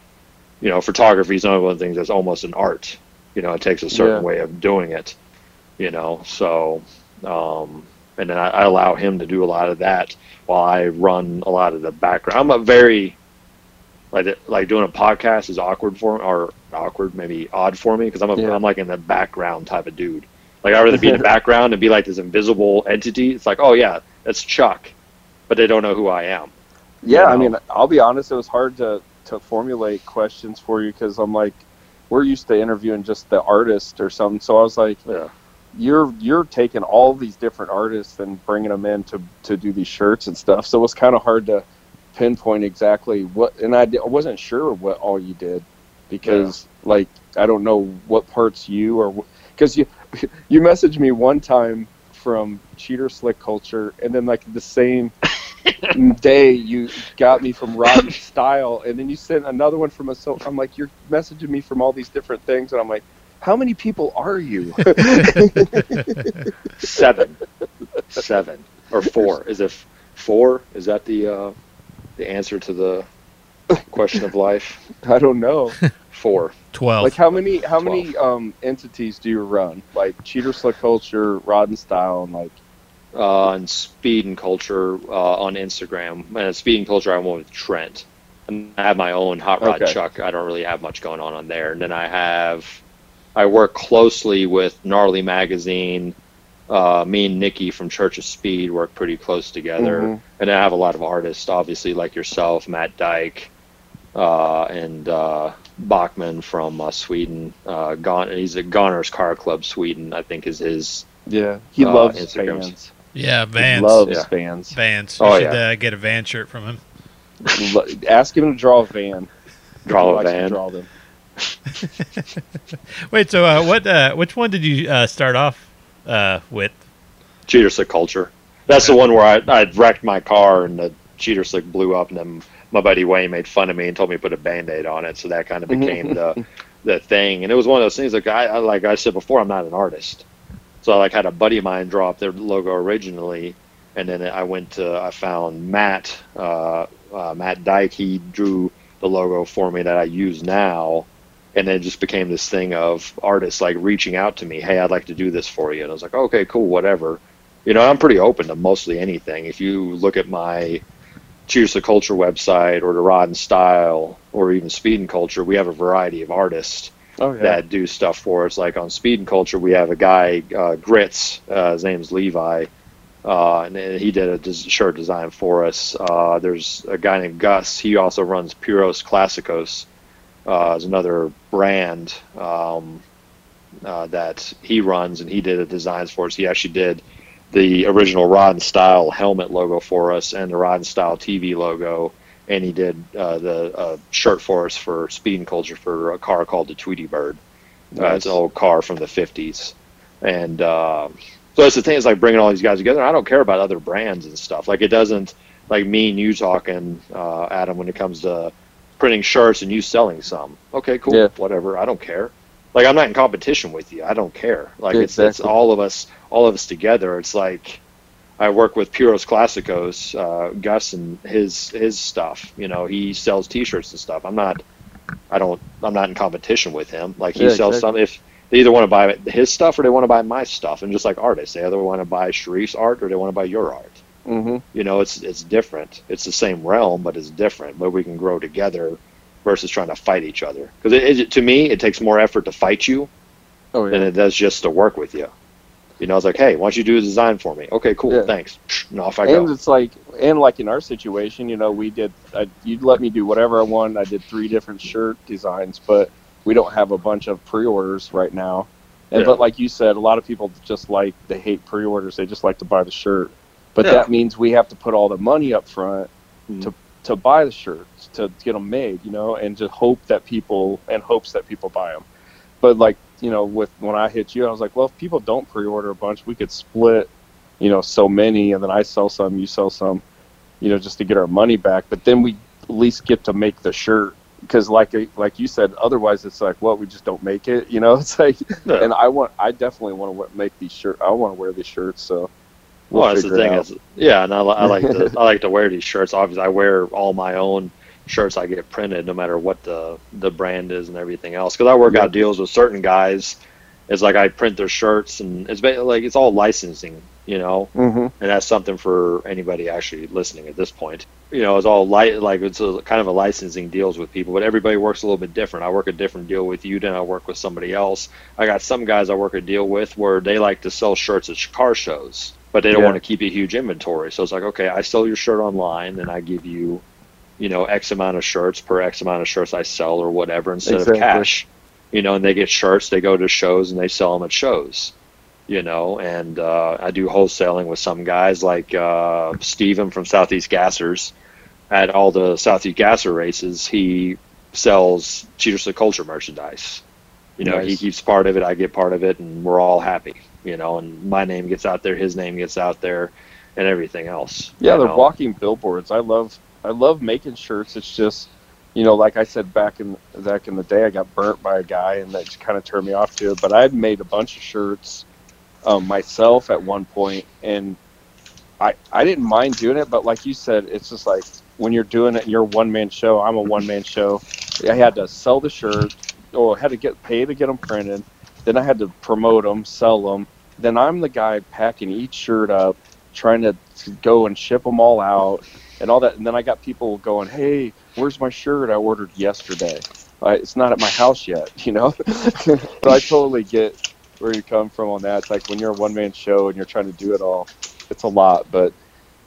you know, photography is another one of the things that's almost an art. You know, it takes a certain Yeah. way of doing it. You know, so um, and then I, I allow him to do a lot of that while I run a lot of the background. I'm a very like like doing a podcast is awkward for me, or awkward maybe odd for me because I'm a, Yeah. am like in the background type of dude. Like I'd rather be in the background and be like this invisible entity. It's like oh yeah, that's Chuck, but they don't know who I am. Yeah, you I mean, I'll be honest. It was hard to to formulate questions for you because I'm like, we're used to interviewing just the artist or something. So I was like, Yeah. You're you're taking all these different artists and bringing them in to to do these shirts and stuff. So it was kind of hard to pinpoint exactly what. And I, I wasn't sure what all you did because like I don't know what parts you or because you you messaged me one time from Cheater Slick Culture and then like the same day you got me from Rod and Style, and then you sent another one from a. So I'm like, you're messaging me from all these different things, and I'm like, how many people are you? Seven, seven or four? Is it four? Is that the uh, the answer to the question of life? I don't know. Four. Twelve. Like how many how many um entities do you run? Like Cheater Slick Culture, Rod and Style, and like uh, on Speed and Culture uh, on Instagram. And Speed and Culture, I went with Trent. And I have my own Hot Rod Okay. Chuck. I don't really have much going on on there. And then I have, I work closely with Gnarly Magazine. Uh, me and Nikki from Church of Speed work pretty close together. Mhm. And I have a lot of artists, obviously, like yourself, Matt Dyke, uh, and uh, Bachman from uh, Sweden. Uh, Gon- he's at Gonner's Car Club, Sweden, I think is his. yeah, he Uh, loves Instagrams. fans. yeah, He Vans. loves Yeah. fans. Vans. You Oh, should yeah. uh, get a Van shirt from him. Ask him to draw a van. Draw a van. Draw them. Wait, so uh, what? Uh, which one did you uh, start off uh, with? Cheater Slick Culture. That's the one where I I wrecked my car and the Cheater Slick blew up, and then my buddy Wayne made fun of me and told me to put a Band-Aid on it. So that kind of became the the thing. And it was one of those things. Like I I- like I said before, I'm not an artist, so I like had a buddy of mine draw up their logo originally, and then I went to I found Matt uh, uh, Matt Dyke. He drew the logo for me that I use now. And then it just became this thing of artists like reaching out to me, hey, I'd like to do this for you. And I was like, okay, cool, whatever you know, I'm pretty open to mostly anything. If you look at my Cheaters to Culture website or the Rod and Style or even Speed and Culture, we have a variety of artists Oh yeah. that do stuff for us. Like on Speed and Culture, we have a guy, uh, Grits, uh, his name's Levi, uh, and he did a des- shirt design for us. Uh, there's a guy named Gus. He also runs Puros Classicos, uh, is another brand um, uh, that he runs, and he did the designs for us. He actually did the original Rod and Style helmet logo for us and the Rod and Style TV logo, and he did uh, the uh, shirt for us for Speed and Culture for a car called the Tweety Bird. Uh, it's an old car from the 50s. And uh, so that's the thing is like bringing all these guys together. I don't care about other brands and stuff. Like it doesn't like me and you talking, uh, Adam, when it comes to printing shirts and you selling some. Okay, cool, Yeah. whatever. I don't care. Like I'm not in competition with you. I don't care. Like Yeah, it's it's all of us, all of us together. It's like I work with Puros Classicos, uh, Gus and his his stuff. You know, he sells T-shirts and stuff. I'm not, I don't, I'm not in competition with him. Like he Yeah, sells exactly. some. If they either want to buy his stuff or they want to buy my stuff, and just like artists, they either want to buy Sharif's art or they want to buy your art. Hmm You know, it's it's different. It's the same realm, but it's different. But we can grow together versus trying to fight each other. Because to me, it takes more effort to fight you Oh than it does just to work with you. You know, it's like, hey, why don't you do a design for me? Okay, cool, Yeah. thanks. And off I go. And it's like, and like in our situation, you know, we did. I, you'd let me do whatever I wanted. I did three different shirt designs, but we don't have a bunch of pre-orders right now. And Yeah. but like you said, a lot of people just like they hate pre-orders. They just like to buy the shirt. But Yeah. that means we have to put all the money up front Mhm. to to buy the shirts to get them made, you know, and to hope that people and hopes that people buy them. But like you know, with when I hit you, I was like, well, if people don't pre-order a bunch, we could split, you know, so many, and then I sell some, you sell some, you know, just to get our money back. But then we at least get to make the shirt because, like like you said, otherwise it's like, well, we just don't make it, you know. It's like, Yeah. and I want, I definitely want to make these shirts. I want to wear these shirts, so. We'll well, that's the thing is, yeah, and I, I like to I like to wear these shirts. Obviously, I wear all my own shirts I get printed, no matter what the the brand is and everything else. Because I work Yeah. out deals with certain guys. It's like I print their shirts, and it's like it's all licensing, you know. hmm and that's something for anybody actually listening at this point. You know, it's all light like it's a, kind of a licensing deals with people, but everybody works a little bit different. I work a different deal with you than I work with somebody else. I got some guys I work a deal with where they like to sell shirts at car shows, but they don't Yeah. want to keep a huge inventory. So it's like, okay, I sell your shirt online, and I give you, you know, X amount of shirts per X amount of shirts I sell or whatever instead Exactly. of cash. You know, and they get shirts, they go to shows and they sell them at shows you know, and uh, I do wholesaling with some guys like uh, Steven from Southeast Gassers. At all the Southeast Gasser races, he sells Cheaters to Culture merchandise. You know, he keeps part of it, I get part of it, and we're all happy. You know, and my name gets out there, his name gets out there, and everything else. Yeah, they're know? walking billboards. I love I love making shirts. It's just you know, like I said back in back in the day, I got burnt by a guy, and that kind of turned me off to it. But I'd made a bunch of shirts um, myself at one point, and I I didn't mind doing it. But like you said, it's just like when you're doing it, you're a one man show. I'm a one man show. I had to sell the shirt, or had to get paid to get them printed. Then I had to promote them, sell them. Then I'm the guy packing each shirt up, trying to go and ship them all out and all that. And then I got people going, "Hey, where's my shirt I ordered yesterday? Uh, it's not at my house yet." You know, so I totally get where you come from on that. It's like when you're a one man show and you're trying to do it all, it's a lot. But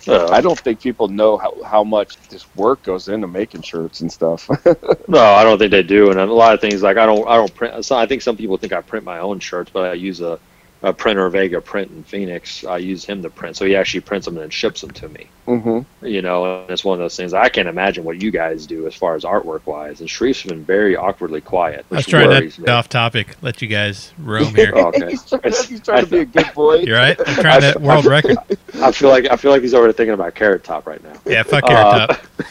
Yeah. I don't think people know how how much this work goes into making shirts and stuff. No, I don't think they do, and a lot of things like I don't, I don't print. I think some people think I print my own shirts, but I use a, a printer, Vega Print in Phoenix. I use him to print, so he actually prints them and ships them to me. hmm You know, and it's one of those things. I can't imagine what you guys do as far as artwork wise. And Sharif's been very awkwardly quiet. I was which trying to me. off topic, let you guys roam here. Oh, okay. he's, trying, he's trying to be a good boy. You're right. I'm trying to world record. I feel like I feel like he's already thinking about Carrot Top right now. Yeah, fuck Carrot Uh, Top.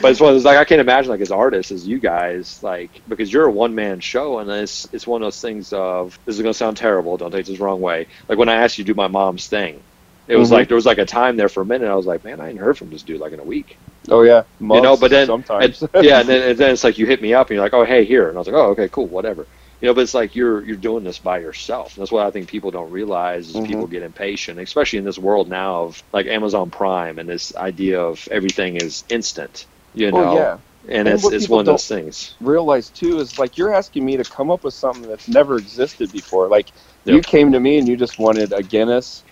but it's one of those like I can't imagine like as artists as you guys like because you're a one man show and it's it's one of those things of this is gonna sound terrible. Don't take this the wrong way. Like when I asked you to do my mom's thing it was Mhm. like there was like a time there for a minute. I was like man I ain't heard from this dude like in a week. Oh yeah, you know but then sometimes. and- yeah and then, and then it's like you hit me up and you're like oh hey here. And I was like oh okay cool whatever. You know but it's like you're you're doing this by yourself. And that's what I think people don't realize is Mhm. people get impatient especially in this world now of like Amazon Prime and this idea of everything is instant you know? oh yeah. And, And it's it's one of those things. realize too is like you're asking me to come up with something that's never existed before. Like Yep. you came to me and you just wanted a Guinness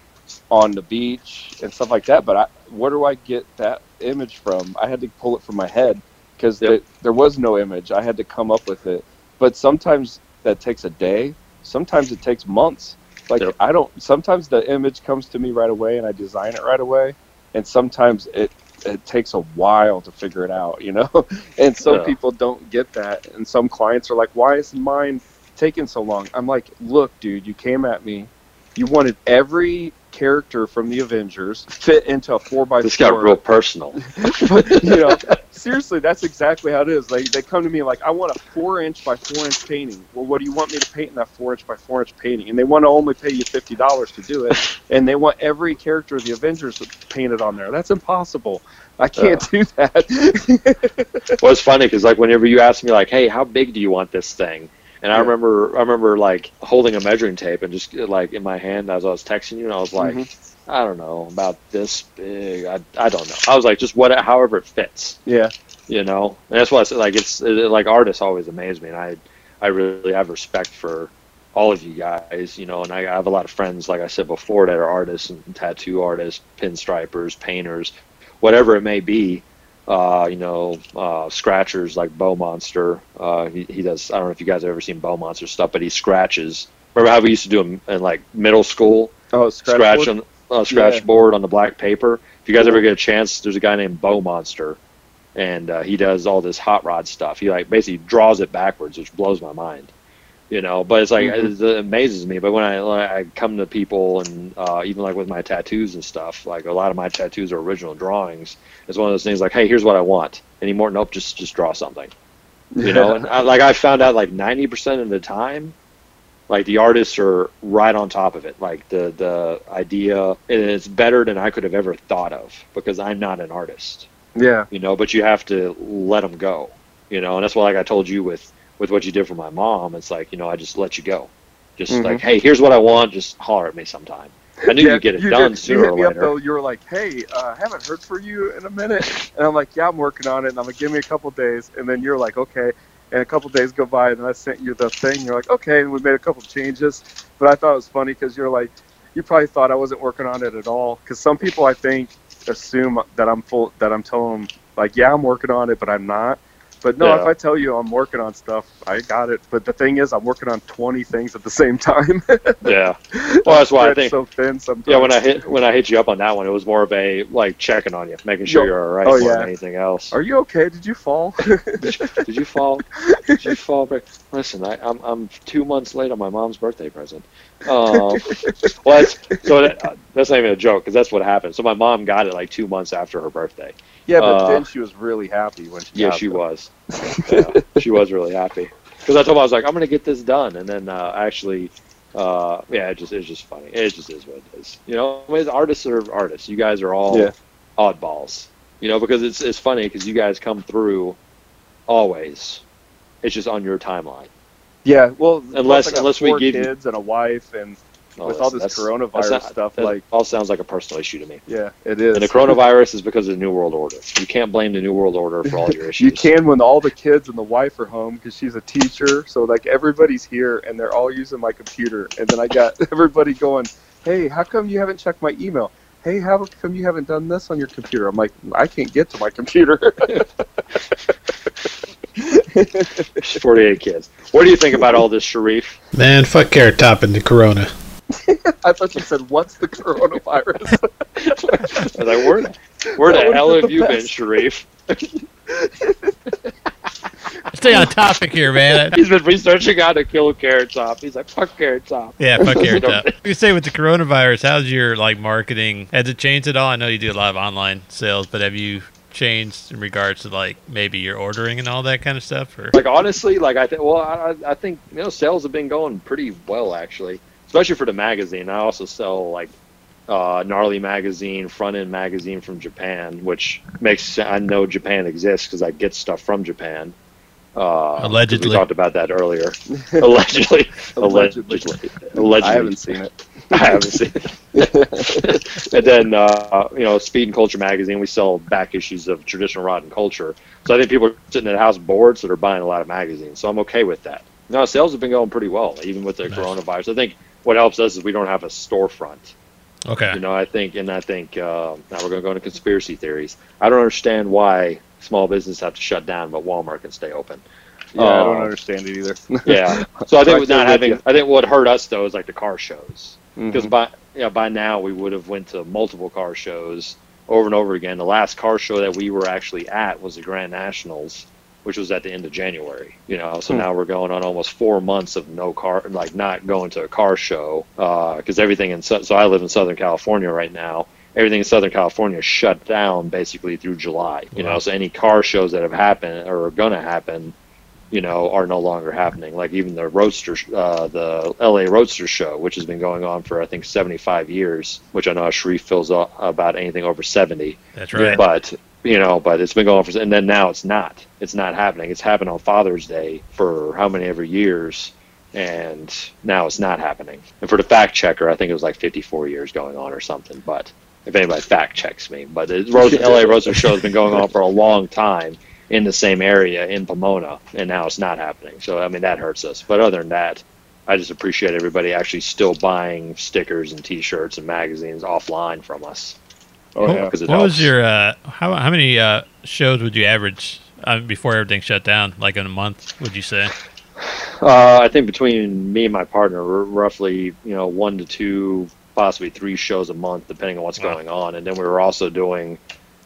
on the beach and stuff like that. But I, where do I get that image from? I had to pull it from my head because Yep. there was no image. I had to come up with it. But sometimes that takes a day. Sometimes it takes months. Like Yep. I don't. Sometimes the image comes to me right away and I design it right away. And sometimes it it takes a while to figure it out, you know. and some Yeah. people don't get that, and some clients are like, "Why is mine taking so long?" I'm like, "Look, dude, you came at me. You wanted every character from the Avengers fit into a four by This four. got real personal. but, you know, seriously, that's exactly how it is. They they come to me like, I want a four inch by four inch painting. Well, what do you want me to paint in that four inch by four inch painting? And they want to only pay you fifty dollars to do it, and they want every character of the Avengers painted on there. That's impossible. I can't do that. well, it's funny because like whenever you ask me like, "Hey, how big do you want this thing?" And I remember I remember like holding a measuring tape and just like in my hand as I was texting you, and I was like, Mm-hmm. I don't know about this big. I, I don't know. I was like, just what, however it fits, yeah, you know. And that's why I said like it's it, like artists always amaze me, and I I really have respect for all of you guys, you know. And I, I have a lot of friends, like I said before, that are artists and tattoo artists, pinstripers, painters, whatever it may be. Uh, you know, uh, scratchers like Bow Monster. Uh, he, he does. I don't know if you guys have ever seen Bow Monster stuff, but he scratches. Remember how we used to do them in like middle school? Oh, scratch, scratch board? on uh, scratch Yeah. board on the black paper. If you guys ever get a chance, there's a guy named Bow Monster, and uh, he does all this hot rod stuff. He like basically draws it backwards, which blows my mind. You know, but it's like Mhm. it amazes me. But when I when I come to people and uh, even like with my tattoos and stuff, like a lot of my tattoos are original drawings. It's one of those things like, hey, here's what I want. Anymore? Nope, just just draw something. You know, and I, like I found out like ninety percent of the time, like the artists are right on top of it. Like the the idea, and it's better than I could have ever thought of because I'm not an artist. Yeah, You know, but you have to let them go. You know, and that's why like I told you with with what you did for my mom. It's like you know I just let you go. Just Mhm. like, hey, here's what I want. Just holler at me sometime. I knew yeah, you'd get it you done did- sooner you or me up, later. though. You were like, "Hey, uh, I haven't heard from you in a minute," and I'm like, "Yeah, I'm working on it." And I'm like, "Give me a couple days," and then you're like, "Okay." And a couple days go by, and then I sent you the thing. You're like, "Okay," and we made a couple changes. But I thought it was funny because you're like, you probably thought I wasn't working on it at all. Because some people, I think, assume that I'm full, that I'm telling them like, "Yeah, I'm working on it," but I'm not. But no, Yeah. if I tell you I'm working on stuff, I got it. But the thing is, I'm working on 20 things at the same time. yeah. Well, that's why I think. so thin sometimes. Yeah, when I hit when I hit you up on that one, it was more of a like checking on you, making sure Yo- you're all right oh, yeah. than anything else. Are you okay? Did you fall? Did you fall? Did you fall? Back? Listen, I, I'm I'm two months late on my mom's birthday present. Um, well, that's, so that, uh, that's not even a joke because that's what happened. So my mom got it like two months after her birthday. yeah, but Uh, then she was really happy when she Yeah, she them. was. Yeah, she was really happy because I told her I was like, I'm gonna get this done, and then uh, actually, uh, yeah, it just it's just funny. It just is what it is. You know, I mean, artists are artists. You guys are all Yeah. oddballs. You know, because it's it's funny because you guys come through always. It's just on your timeline. Yeah, well, Unless- got unless we give you- kids and a wife, and No, with all this coronavirus not- stuff, like, all sounds like a personal issue to me. yeah, it is. And the coronavirus is because of the New World Order. You can't blame the New World Order for all your issues. You can when all the kids and the wife are home because she's a teacher. So like everybody's here and they're all using my computer, and then I got everybody going, "Hey, how come you haven't checked my email? Hey, how come you haven't done this on your computer?" I'm like, I can't get to my computer. 48 kids. What do you think about all this, Sharif? Man, fuck Carrot Top and the Corona. I thought you said, "What's the coronavirus?" I was like, where, where That the hell have the you been, best. Sharif? Stay on topic here, man. He's been researching how to kill Carrot Top. He's like, fuck Carrot Top. Yeah, fuck Carrot Top. You say with the coronavirus, how's your like marketing? Has it changed at all? I know you do a lot of online sales, but have you changed in regards to like maybe your ordering and all that kind of stuff? Or Like honestly, like I think, well, I, I think you know, sales have been going pretty well actually, especially for the magazine. I also sell like uh, gnarly magazine, front end magazine from Japan, which makes I know Japan exists because I get stuff from Japan. Uh, 'cause Allegedly. we talked about that earlier. Allegedly, Allegedly. allegedly, allegedly. I haven't seen it. I haven't seen it. and then, uh, you know, Speed and Culture magazine, we sell back issues of traditional rod and culture. So I think people are sitting at the house bored, so they're buying a lot of magazines. So I'm okay with that. No, sales have been going pretty well, even with the Nice. coronavirus. I think what helps us is we don't have a storefront. okay, You know, I think, and I think uh, now we're going to go into conspiracy theories. I don't understand why small business have to shut down, but Walmart can stay open. Yeah, I don't Uh, understand it either. Yeah. So I think Right with not having. I think what hurt us though is like the car shows because Mhm. by yeah by now we would have went to multiple car shows over and over again. The last car show that we were actually at was the Grand Nationals, which was at the end of January. You know, so Hmm. now we're going on almost four months of no car, like not going to a car show because everything in so I live in Southern California right now, everything in Southern California shut down basically through July. You know, so any car shows that have happened or are going to happen, you know, are no longer happening. Like even the Roadster, uh, the LA Roadster show, which has been going on for I think 75 years, which I know Sharif feels about anything over 70. That's right. But you know, but it's been going on for, and then now it's not. It's not happening. It's happened on Father's Day for how many ever years, and now it's not happening. And for the fact checker, I think it was like 54 years going on or something. But if anybody fact checks me, but the Rose, LA Roadster show has been going on for a long time in the same area in Pomona, and now it's not happening. So I mean that hurts us. But other than that. I just appreciate everybody actually still buying stickers and T-shirts and magazines offline from us. Oh what, yeah. because it what was your uh, how how many uh, shows would you average uh, before everything shut down? Like in a month, would you say? Uh, I think between me and my partner, we're roughly you know one to two, possibly three shows a month, depending on what's Wow. going on. And then we were also doing,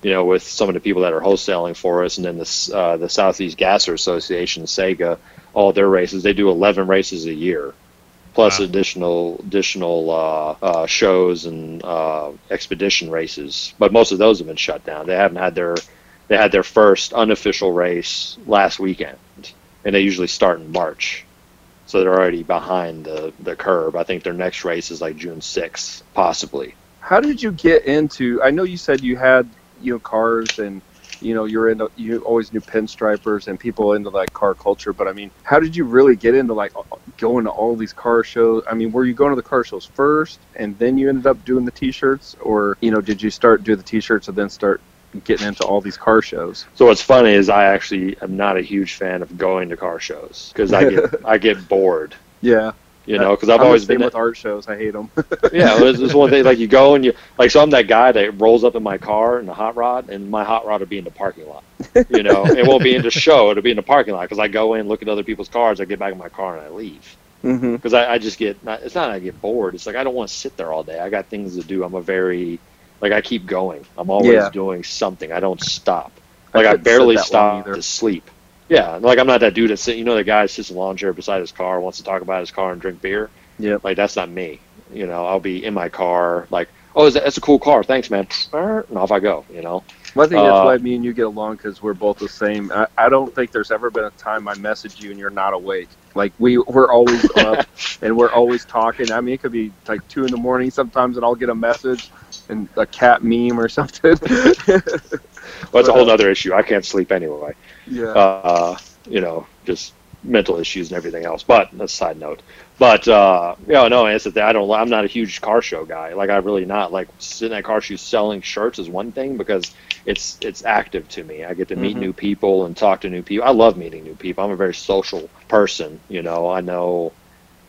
you know, with some of the people that are wholesaling for us, and then this uh, the Southeast Gasser Association, Sega, all their races. They do 11 races a year, plus Wow. additional additional uh, uh, shows and uh, expedition races. But most of those have been shut down. They haven't had their they had their first unofficial race last weekend, and they usually start in March. So they're already behind the, the curve. I think their next race is like June 6th, possibly. How did you get into? I know you said you had you know cars and you know you're into you always knew pinstripers and people into like car culture. But I mean, how did you really get into like going to all these car shows? I mean, were you going to the car shows first and then you ended up doing the t-shirts, or you know did you start do the t-shirts and then start getting into all these car shows? So what's funny is I actually am not a huge fan of going to car shows because I get I get bored. Yeah, You know, because I've I'm always been with art shows. I hate them. yeah, it's just one thing. Like you go and you like, so I'm that guy that rolls up in my car in the hot rod, and my hot rod will be in the parking lot. You know, it won't be in the show; it'll be in the parking lot because I go in, look at other people's cars, I get back in my car, and I leave. mm-hmm. Because I, I just get not, it's not I get bored. It's like I don't want to sit there all day. I got things to do. I'm a very like I keep going. I'm always Yeah. doing something. I don't stop. Like I, couldn't barely stop to sleep. Yeah, like I'm not that dude that sit. You know, the guy sits in the lawn chair beside his car, wants to talk about his car and drink beer. Yeah, Like that's not me. You know, I'll be in my car, like, oh, is that, that's a cool car. Thanks, man. And off I go. You know. Well, I think that's Uh, why me and you get along because we're both the same. I, I don't think there's ever been a time I message you and you're not awake. Like we we're always up and we're always talking. I mean, it could be like two in the morning sometimes, and I'll get a message and a cat meme or something. Well, it's a whole other issue. I can't sleep anyway. yeah. uh, you know, just mental issues and everything else. But that's a side note. But uh, you know, no, it's that I don't. I'm not a huge car show guy. Like I really not. Like sitting at car shows selling shirts is one thing because it's it's active to me. I get to meet Mhm. new people and talk to new people. I love meeting new people. I'm a very social person. You know, I know.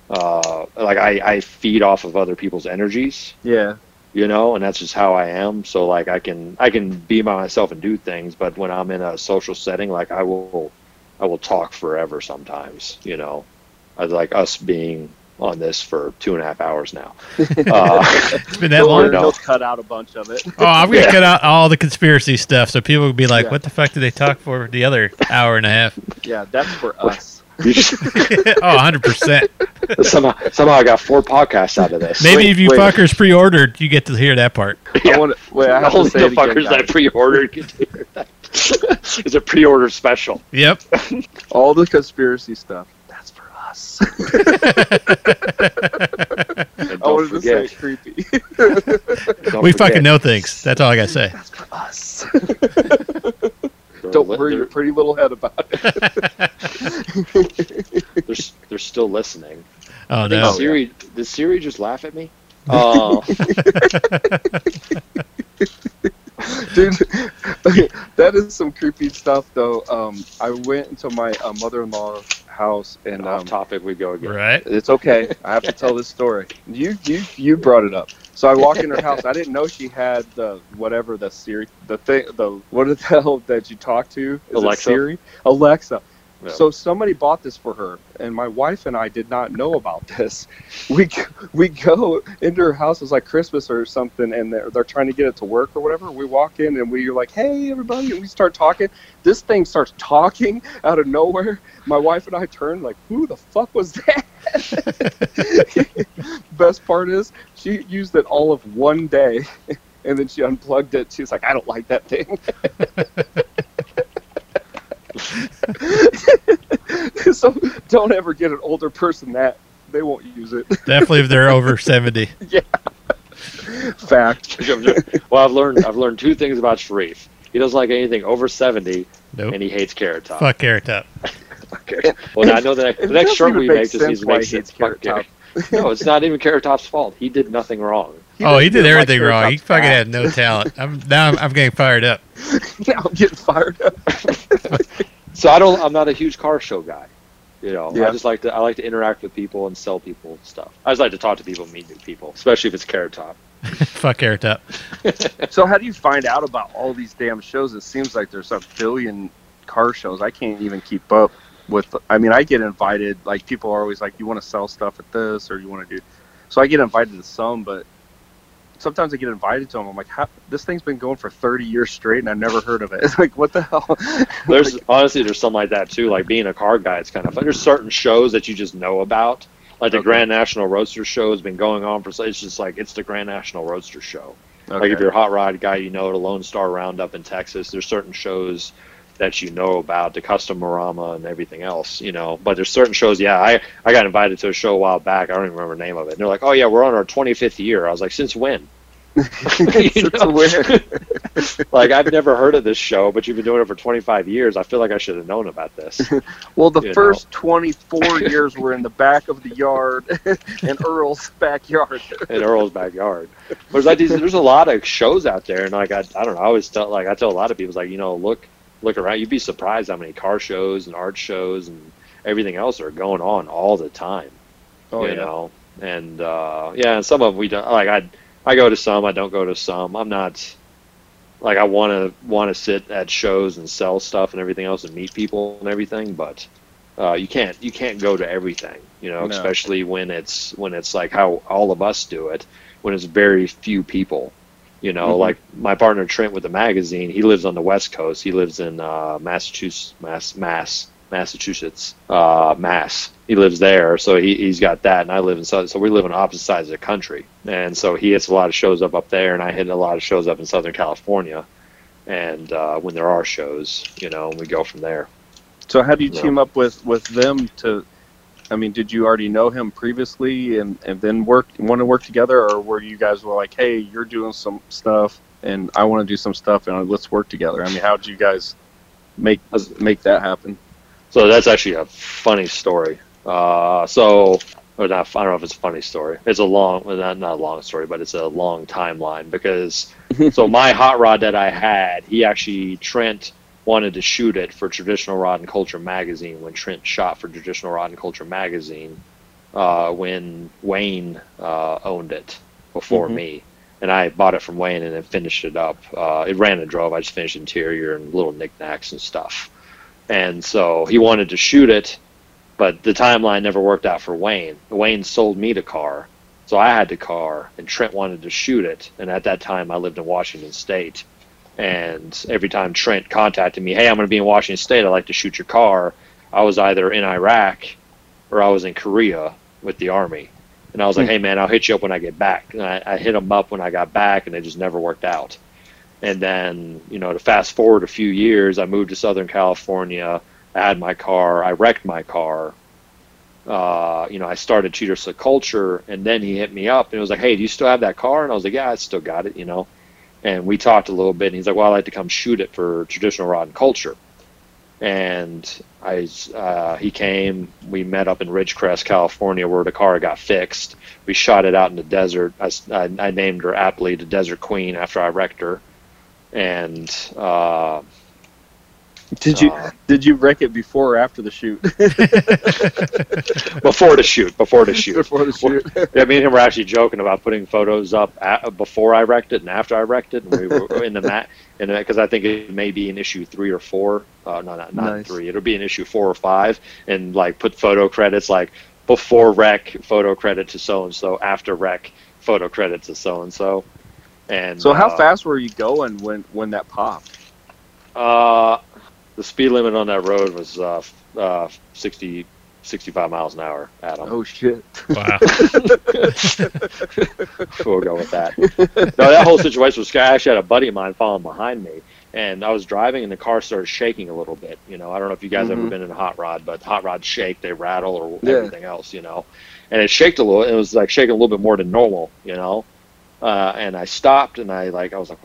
Uh, like I, I feed off of other people's energies yeah. You know and that's just how i am so like i can i can be by myself and do things but when i'm in a social setting like i will i will talk forever sometimes you know I like us being on this for two and a half hours now uh, It's been that long. no. He'll cut out a bunch of it. Oh, I'm gonna Yeah. cut out all the conspiracy stuff, so people will be like, Yeah. "What the fuck did they talk for the other hour and a half?" Yeah, that's for us. You just, oh, 100 percent. somehow somehow i got four podcasts out of this Maybe Wait, if you wait. fuckers pre-ordered, you get to hear that part. Yeah. I want to wait. I have all to the say it again, fuckers that pre-ordered get to hear that. it's a pre-order special Yep. All the conspiracy stuff. That's for us. I don't wanted to say creepy. we forget, fucking know things. That's all I gotta say. That's for us. They're Don't li- worry they're- your pretty little head about it. they're, they're still listening Oh Did no. Siri, did Siri just laugh at me? Oh, Dude, that is some creepy stuff, though. Um, I went into my uh, mother-in-law's house, and off um, topic we go again. Right. it's okay. I have to tell this story. You, you, you brought it up. So I walk in her house. I didn't know she had the whatever the Siri, the thing, the what the hell that you talk to? Is Alexa? Siri, Alexa. So somebody bought this for her, and my wife and I did not know about this. We we go into her house. It's like Christmas or something, and they're they're trying to get it to work or whatever. We walk in and we're like, "Hey, everybody!" And we start talking. This thing starts talking out of nowhere. My wife and I turn like, "Who the fuck was that?" Best part is she used it all of one day. and then she unplugged it. She was like, I don't like that thing. so don't ever get an older person that they won't use it. Definitely if they're over 70. Yeah. Fact. well, I've learned I've learned two things about Sharif. He doesn't like anything over seventy, Nope. and he hates Carrot Top. Fuck Carrot Top. Okay. Well, now I know that the next doesn't shirt we make make just sense needs to why make he hates sense. Carrot Fuck Carrot. no, it's not even Carrot Top's fault. He did nothing wrong. oh, he did doesn't like everything wrong. He Top's fucking fat. had no talent. I'm now I'm, I'm getting fired up. now I'm getting fired up. So I don't. I'm not a huge car show guy. You know, Yeah. I just like to I like to interact with people and sell people stuff. I just like to talk to people, meet new people, especially if it's Carrot Top. Fuck Carrot Top. So how do you find out about all these damn shows? It seems like there's a billion car shows. I can't even keep up with. I mean, I get invited. Like people are always like, "You want to sell stuff at this, or you want to do." So I get invited to some, but sometimes I get invited to them. I'm like, How, "This thing's been going for 30 years straight, and I've never heard of it." It's like, what the hell? There's honestly there's something like that too. Like being a car guy, it's kind of fun. There's certain shows that you just know about. Like the Okay. Grand National Roadster Show has been going on for. It's just like it's the Grand National Roadster Show. Like if you're a hot rod guy, you know the Lone Star Roundup in Texas. There's certain shows that you know about, the Customorama and everything else, you know. But there's certain shows. Yeah, I I got invited to a show a while back. I don't even remember the name of it. And they're like, "Oh yeah, we're on our 25th year." I was like, "Since when?" It's You know? weird- like I've never heard of this show, but you've been doing it for 25 years. I feel like I should have known about this. Well, the You first 24 years were in the back of the yard in Earl's backyard. in Earl's backyard. There's like these, there's a lot of shows out there, and like I, I don't know. I always tell like I tell a lot of people like you know look look around. You'd be surprised how many car shows and art shows and everything else are going on all the time. Oh, you yeah. know, and uh, yeah, and some of them we don't like. I I go to some, I don't go to some. I'm not like I want to want to sit at shows and sell stuff and everything else and meet people and everything, but uh, you can't you can't go to everything. You know, No. especially when it's when it's like how all of us do it when it's very few people. You know, Mhm. like my partner Trent with the magazine, he lives on the West Coast. He lives in uh, Massachusetts, Mass, Mass, Massachusetts, uh, Mass. He lives there, so he he's got that, and I live in Southern. So we live on opposite sides of the country, and so he hits a lot of shows up up there, and I hit a lot of shows up in Southern California. And uh, when there are shows, you know, we go from there. So how do you Yeah. team up with with them to? I mean, did you already know him previously and and then work want to work together, or were you guys were like, hey, you're doing some stuff and I want to do some stuff and let's work together? I mean, how did you guys make make that happen? So that's actually a funny story. Uh, so, or not, I don't know if it's a funny story. It's a long, well, not, not a long story, but it's a long timeline because, so my hot rod that I had, he actually, Trent wanted to shoot it for Traditional Rod and Culture magazine when Trent shot for Traditional Rod and Culture magazine uh, when Wayne uh, owned it before Mhm. me. And I bought it from Wayne and then finished it up. Uh, it ran and drove. I just finished interior and little knickknacks and stuff and so he wanted to shoot it, but the timeline never worked out for Wayne. Wayne sold me the car, so I had the car, and Trent wanted to shoot it. And at that time, I lived in Washington State, and every time Trent contacted me, "Hey, I'm going to be in Washington State. I'd like to shoot your car," I was either in Iraq or I was in Korea with the army. And I was like, "Hey, man, I'll hit you up when I get back." And I, I hit him up when I got back, and it just never worked out. And then, you know, to fast forward a few years, I moved to Southern California. I had my car. I wrecked my car. Uh, you know, I started Cheater Culture, and then he hit me up and it was like, "Hey, do you still have that car?" And I was like, "Yeah, I still got it." You know, and we talked a little bit. And he's like, "Well, I'd like to come shoot it for Traditional Rod and Culture." And I, uh, he came. We met up in Ridgecrest, California, where the car got fixed. We shot it out in the desert. I named her aptly the Desert Queen after I wrecked her. And uh, Did you Uh, did you wreck it before or after the shoot? before the shoot, before the shoot, before the shoot. yeah, me and him were actually joking about putting photos up at, before I wrecked it and after I wrecked it, and we were in the mat, and because I think it may be in issue three or four. Uh, no, not not Nice. three. It'll be in issue four or five, and like put photo credits like before wreck, photo credit to so and so, after wreck, photo credit to so and so. And so how uh, fast were you going when when that popped? Uh, the speed limit on that road was uh, uh, 60, 65 miles an hour Adam. Oh shit. Wow. we'll go with that. No, that whole situation was scary. I actually had a buddy of mine following behind me, and I was driving, and the car started shaking a little bit. You know, I don't know if you guys ever Mhm. been in a hot rod, but hot rods shake, they rattle, or Yeah. everything else. You know, and it shaked a little. It was like shaking a little bit more than normal. You know, uh, and I stopped, and I like I was like.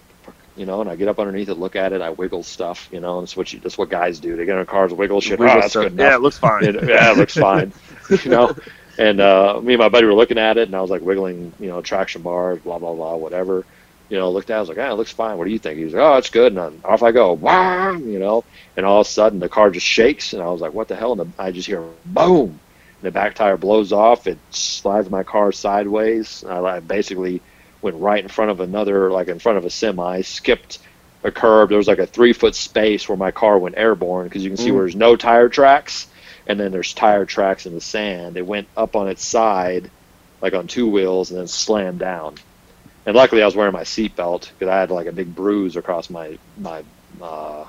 What the fuck? You know, and I get up underneath it, look at it, I wiggle stuff, you know, and that's what you, that's what guys do. They get in cars, wiggle shit. Wiggle oh, that's stuff. good enough. Yeah, it looks fine. It- yeah, it looks fine. you know, and uh, me and my buddy were looking at it, and I was like wiggling, you know, traction bars, blah blah blah, whatever. You know, looked at, it, I was like, ah, it looks fine. What do you think? He was like, oh, it's good. And then off I go, wow, you know, and all of a sudden the car just shakes, and I was like, what the hell? And the, I just hear boom, and the back tire blows off. It slides my car sideways. I like, basically went right in front of another, like in front of a semi, skipped a curb. There was like a three foot space where my car went airborne because you can see Mm. where there's no tire tracks and then there's tire tracks in the sand. It went up on its side, like on two wheels, and then slammed down. And luckily, I was wearing my seatbelt because I had like a big bruise across my my uh,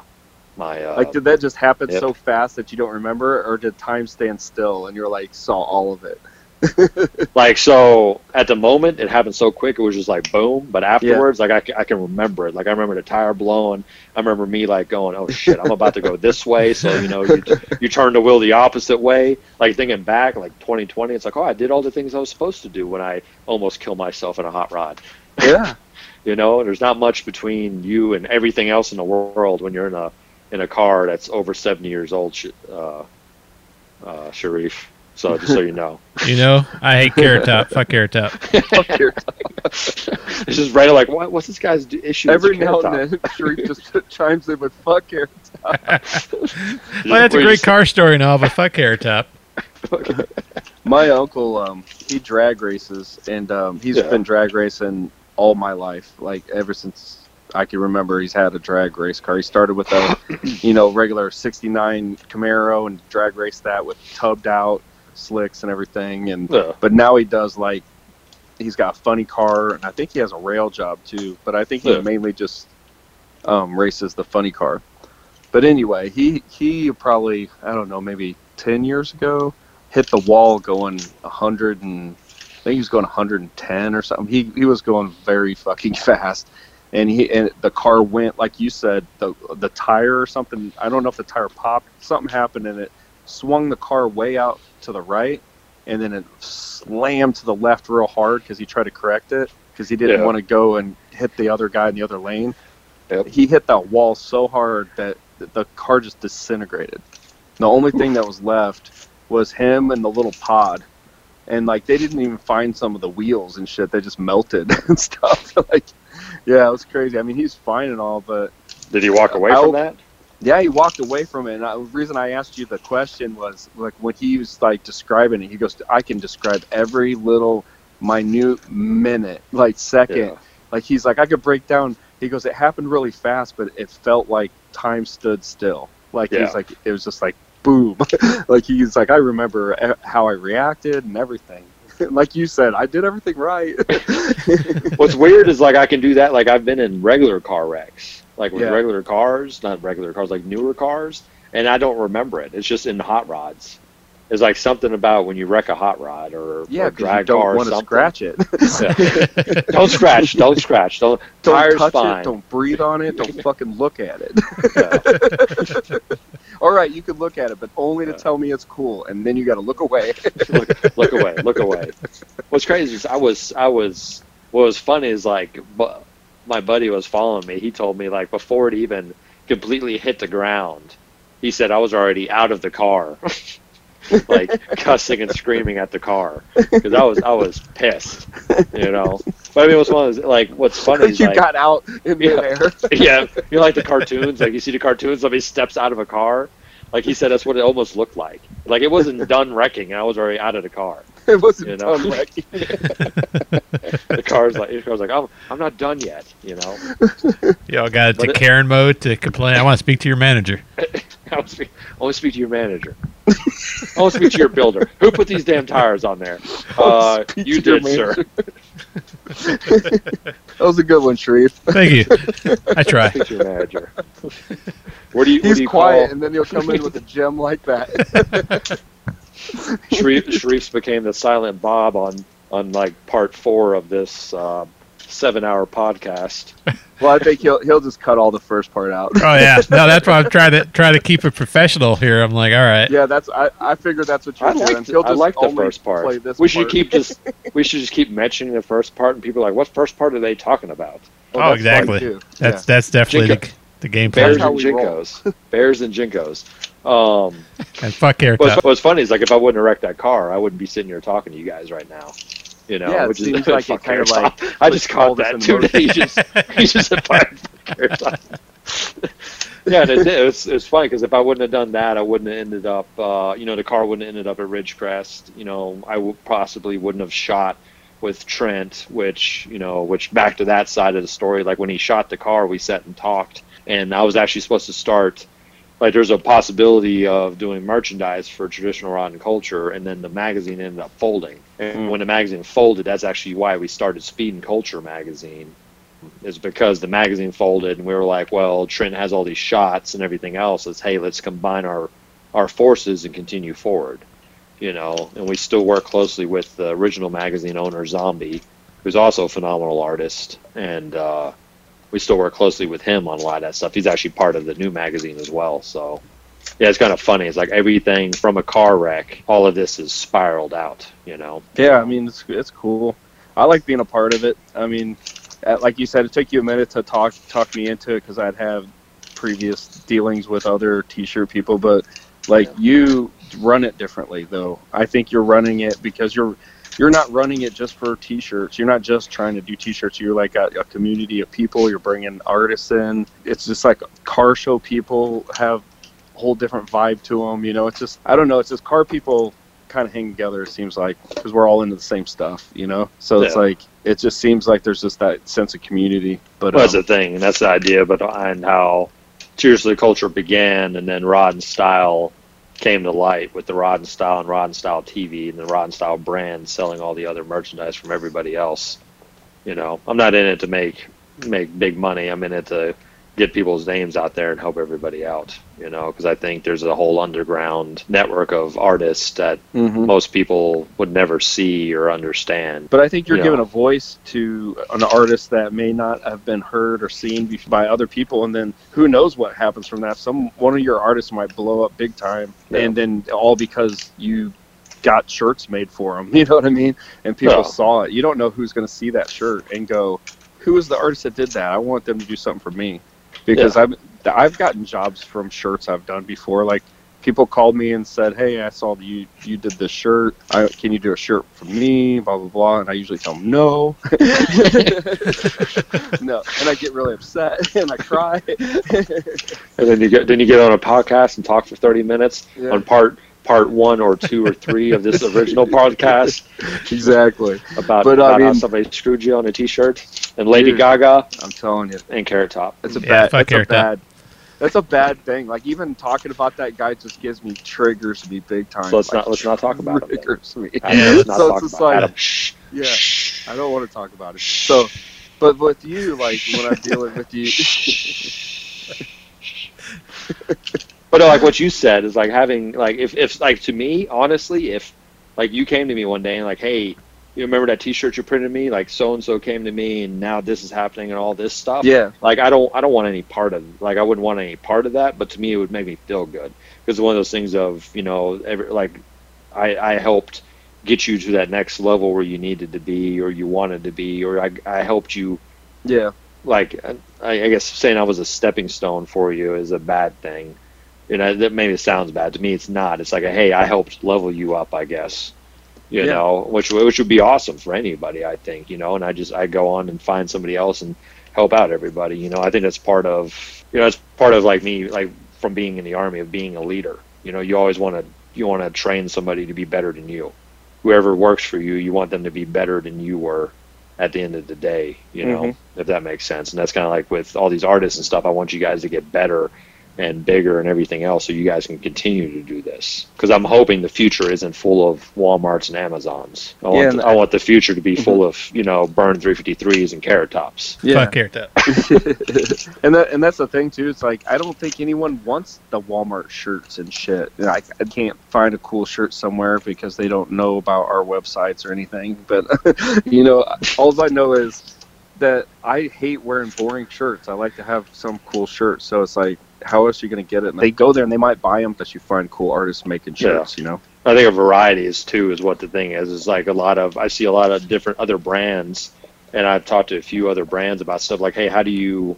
my. Uh, Like, did that just happen Yep. so fast that you don't remember, or did time stand still and you're like saw all of it? like so at the moment it happened so quick it was just like boom. But afterwards like I, I can remember it. Like i remember the tire blowing. I remember me like going oh shit i'm about to go this way. So you know you, you turn the wheel the opposite way. Like thinking back like 2020 it's like oh i did all the things i was supposed to do when i almost killed myself in a hot rod. Yeah. you know there's not much between you and everything else in the world when you're in a in a car that's over 70 years old uh, uh, sharif so just so you know You know, I hate Carrot Top. Fuck Carrot Top. Fuck your- it's just right like what, what's this guy's issue with Every the now carrot and then, Sharif just chimes in with "fuck your Well, that's a great car story and all, but fuck Carrot Top. My uncle, um, he drag races, and um, he's Yeah. been drag racing all my life. Like ever since I can remember, he's had a drag race car. He started with a, you know, regular '69 Camaro and drag raced that with tubbed out slicks and everything. And Yeah. but now he does like, he's got a funny car, and I think he has a rail job too. But I think he Yeah. mainly just um, races the funny car. But anyway, he he probably I don't know maybe ten years ago hit the wall going a hundred and I think he was going 110 or something. He he was going very fucking fast, and he and the car went like you said the the tire or something. I don't know if the tire popped. Something happened and it swung the car way out to the right, and then it slammed to the left real hard because he tried to correct it because he didn't Yeah. want to go and hit the other guy in the other lane. Yep. He hit that wall so hard that the car just disintegrated. The only thing that was left was him and the little pod. And like they didn't even find some of the wheels and shit. They just melted and stuff. like yeah, it was crazy. I mean, he's fine and all, but Did he walk away I'll- from that? Yeah, he walked away from it. And I, the reason I asked you the question was like when he was like describing it, he goes, "I can describe every little minute minute, like second. Yeah. Like he's like, I could break down. He goes, it happened really fast, but it felt like time stood still. Like Yeah. he's like, it was just like boom. like he's like, I remember e- how I reacted and everything. like you said, I did everything right. What's weird is like I can do that. Like I've been in regular car wrecks, like with Yeah. regular cars, not regular cars, like newer cars, and I don't remember it. It's just in hot rods. It's like something about when you wreck a hot rod or, yeah, or drag you car don't or want to scratch it. Yeah. don't scratch. Don't scratch. Don't. don't tires touch fine. it. Don't breathe on it. Don't fucking look at it. Yeah. All right, you can look at it, but only to Yeah. tell me it's cool, and then you got to look away. look, look away. Look away. What's crazy is I was I was what was funny is like bu- my buddy was following me. He told me like before it even completely hit the ground, he said I was already out of the car. like cussing and screaming at the car because I was I was pissed, you know. But I mean, what's one of those, like what's funny is you like got out in Yeah. midair. yeah, you know, like the cartoons. Like you see the cartoons, somebody steps out of a car. Like he said, that's what it almost looked like. Like it wasn't done wrecking, and I was already out of the car. It wasn't You know? done wrecking. The car's like, the car's like, I'm, I'm not done yet. You know, Y'all got But to it- Karen mode to complain. I want to speak to your manager. I want to speak, I want to speak to your manager. I want to speak to your builder. Who put these damn tires on there? Uh, you to your did, sir. That was a good one, Sharif. Thank you. I try. Speak to your manager. What do you? what He's do you quiet, call? and then he'll come in with a gem like that. Sharif, Sharif's became the silent Bob on on like part four of this uh, seven hour podcast. Well, I think he'll he'll just cut all the first part out. Oh yeah, no, that's why I'm trying to try to keep it professional here. I'm like, all right, Yeah, that's I, I figured that's what you're I doing. like the, He'll I just like the only first play part. this We should part. keep just we should just keep mentioning the first part, and people are like, "What first part are they talking about?" Oh, that's exactly. too. that's that's definitely the, JNCO. the game Bears plan. how and JNCOs, bears and JNCOs. Um, And fuck Carrot what's, what's funny is like if I wouldn't have wrecked that car, I wouldn't be sitting here talking to you guys right now. You know, Yeah, it which is like it kind of like I just puts caught all this that in too. motion. He just he just said fire Carrot Top. yeah, and it, did. it's it's funny because if I wouldn't have done that, I wouldn't have ended up. Uh, you know, the car wouldn't have ended up at Ridgecrest. You know, I w- possibly wouldn't have shot with Trent, which you know, which back to that side of the story. Like when he shot the car, we sat and talked, and I was actually supposed to start. Like there's a possibility of doing merchandise for traditional rotten culture, and then the magazine ended up folding. And when the magazine folded, that's actually why we started Speed and Culture magazine is because the magazine folded and we were like, well, Trent has all these shots and everything else. Let's hey, let's combine our our forces and continue forward. You know, and we still work closely with the original magazine owner Zombie, who's also a phenomenal artist, and uh, we still work closely with him on a lot of that stuff. He's actually part of the new magazine as well. So yeah, it's kind of funny. It's like everything from a car wreck, all of this is spiraled out. You know. Yeah, I mean it's it's cool. I like being a part of it. I mean, uh, like you said, it took you a minute to talk talk me into it because I'd have previous dealings with other T-shirt people, but like you run it differently though. I think you're running it because you're you're not running it just for T-shirts. You're not just trying to do T-shirts. You're like a, a community of people. You're bringing artists in. It's just like car show people have a whole different vibe to them. You know, it's just I don't know. It's just car people kind of hang together. It seems like because we're all into the same stuff. You know, so it's like it just seems like there's just that sense of community. But Well, that's um, the thing, and that's the idea, but and how Cheaters to the Culture began, and then Rod and Style came to light with the Rod and Style and Rod and Style TV and the Rod and Style brand selling all the other merchandise from everybody else. You know, I'm not in it to make make big money. I'm in it to get people's names out there and help everybody out. You know, because I think there's a whole underground network of artists that mhm. most people would never see or understand. But I think you're Yeah. giving a voice to an artist that may not have been heard or seen by other people, and then who knows what happens from that? Some one of your artists might blow up big time, Yeah. and then all because you got shirts made for them. You know what I mean? And people Yeah. saw it. You don't know who's going to see that shirt and go, "Who is the artist that did that? I want them to do something for me." Because Yeah. I've I've gotten jobs from shirts I've done before, like. People called me and said, "Hey, I saw you you did this shirt. I, can you do a shirt for me?" Blah blah blah. And I usually tell them no, no, and I get really upset and I cry. And then you get then you get on a podcast and talk for thirty minutes Yeah. on part part one or two or three of this original podcast exactly. about, But, I about how mean- somebody screwed you on a T-shirt and Lady Dude. Gaga I'm telling you, and Carrot Top. it's a Yeah, bad. fuck That's a Carrot Top. bad. That's a bad thing. Like even talking about that guy just gives me triggers me big time. So let's Like, not let's not talk about it. triggers me. Adam, let's not so talk it's just about it. like, Adam, shh, yeah, shh. I don't want to talk about it. So, but with you, like when I'm dealing with you, But no, like what you said is like having like if if like to me honestly if like you came to me one day and like hey you remember that T-shirt you printed me? Like so and so came to me and now this is happening and all this stuff. Yeah, like I don't I don't want any part of like I wouldn't want any part of that but to me it would make me feel good. Because it's one of those things of you know every, like I I helped get you to that next level where you needed to be or you wanted to be or I I helped you yeah, like I, I guess saying I was a stepping stone for you is a bad thing. You know, that maybe sounds bad to me. It's not. It's like a hey, I helped level you up. I guess. You Yeah. know, which which would be awesome for anybody. I think. You know, and I just I go on and find somebody else and help out everybody. You know, I think that's part of you know it's part of like me like from being in the army of being a leader. You know, you always want to you want to train somebody to be better than you. Whoever works for you, you want them to be better than you were at the end of the day, you know, Mhm. if that makes sense. And that's kind of like with all these artists and stuff. I want you guys to get better and bigger and everything else so you guys can continue to do this because i'm hoping the future isn't full of walmarts and amazons i want, Yeah, the, and I want the future to be mm-hmm. full of you know burn 353s and carrot tops Yeah. Fuck Carrot Top. and that and that's the thing too. It's like I don't think anyone wants the Walmart shirts and shit. And I, I can't find a cool shirt somewhere because they don't know about our websites or anything. But you know, all I know is that I hate wearing boring shirts. I like to have some cool shirts. So it's like, how else are you gonna get it? And they go there and they might buy them, but you find cool artists making Yeah. shirts. You know. I think a variety is too is what the thing is. It's like a lot of I see a lot of different other brands, and I've talked to a few other brands about stuff like, hey, how do you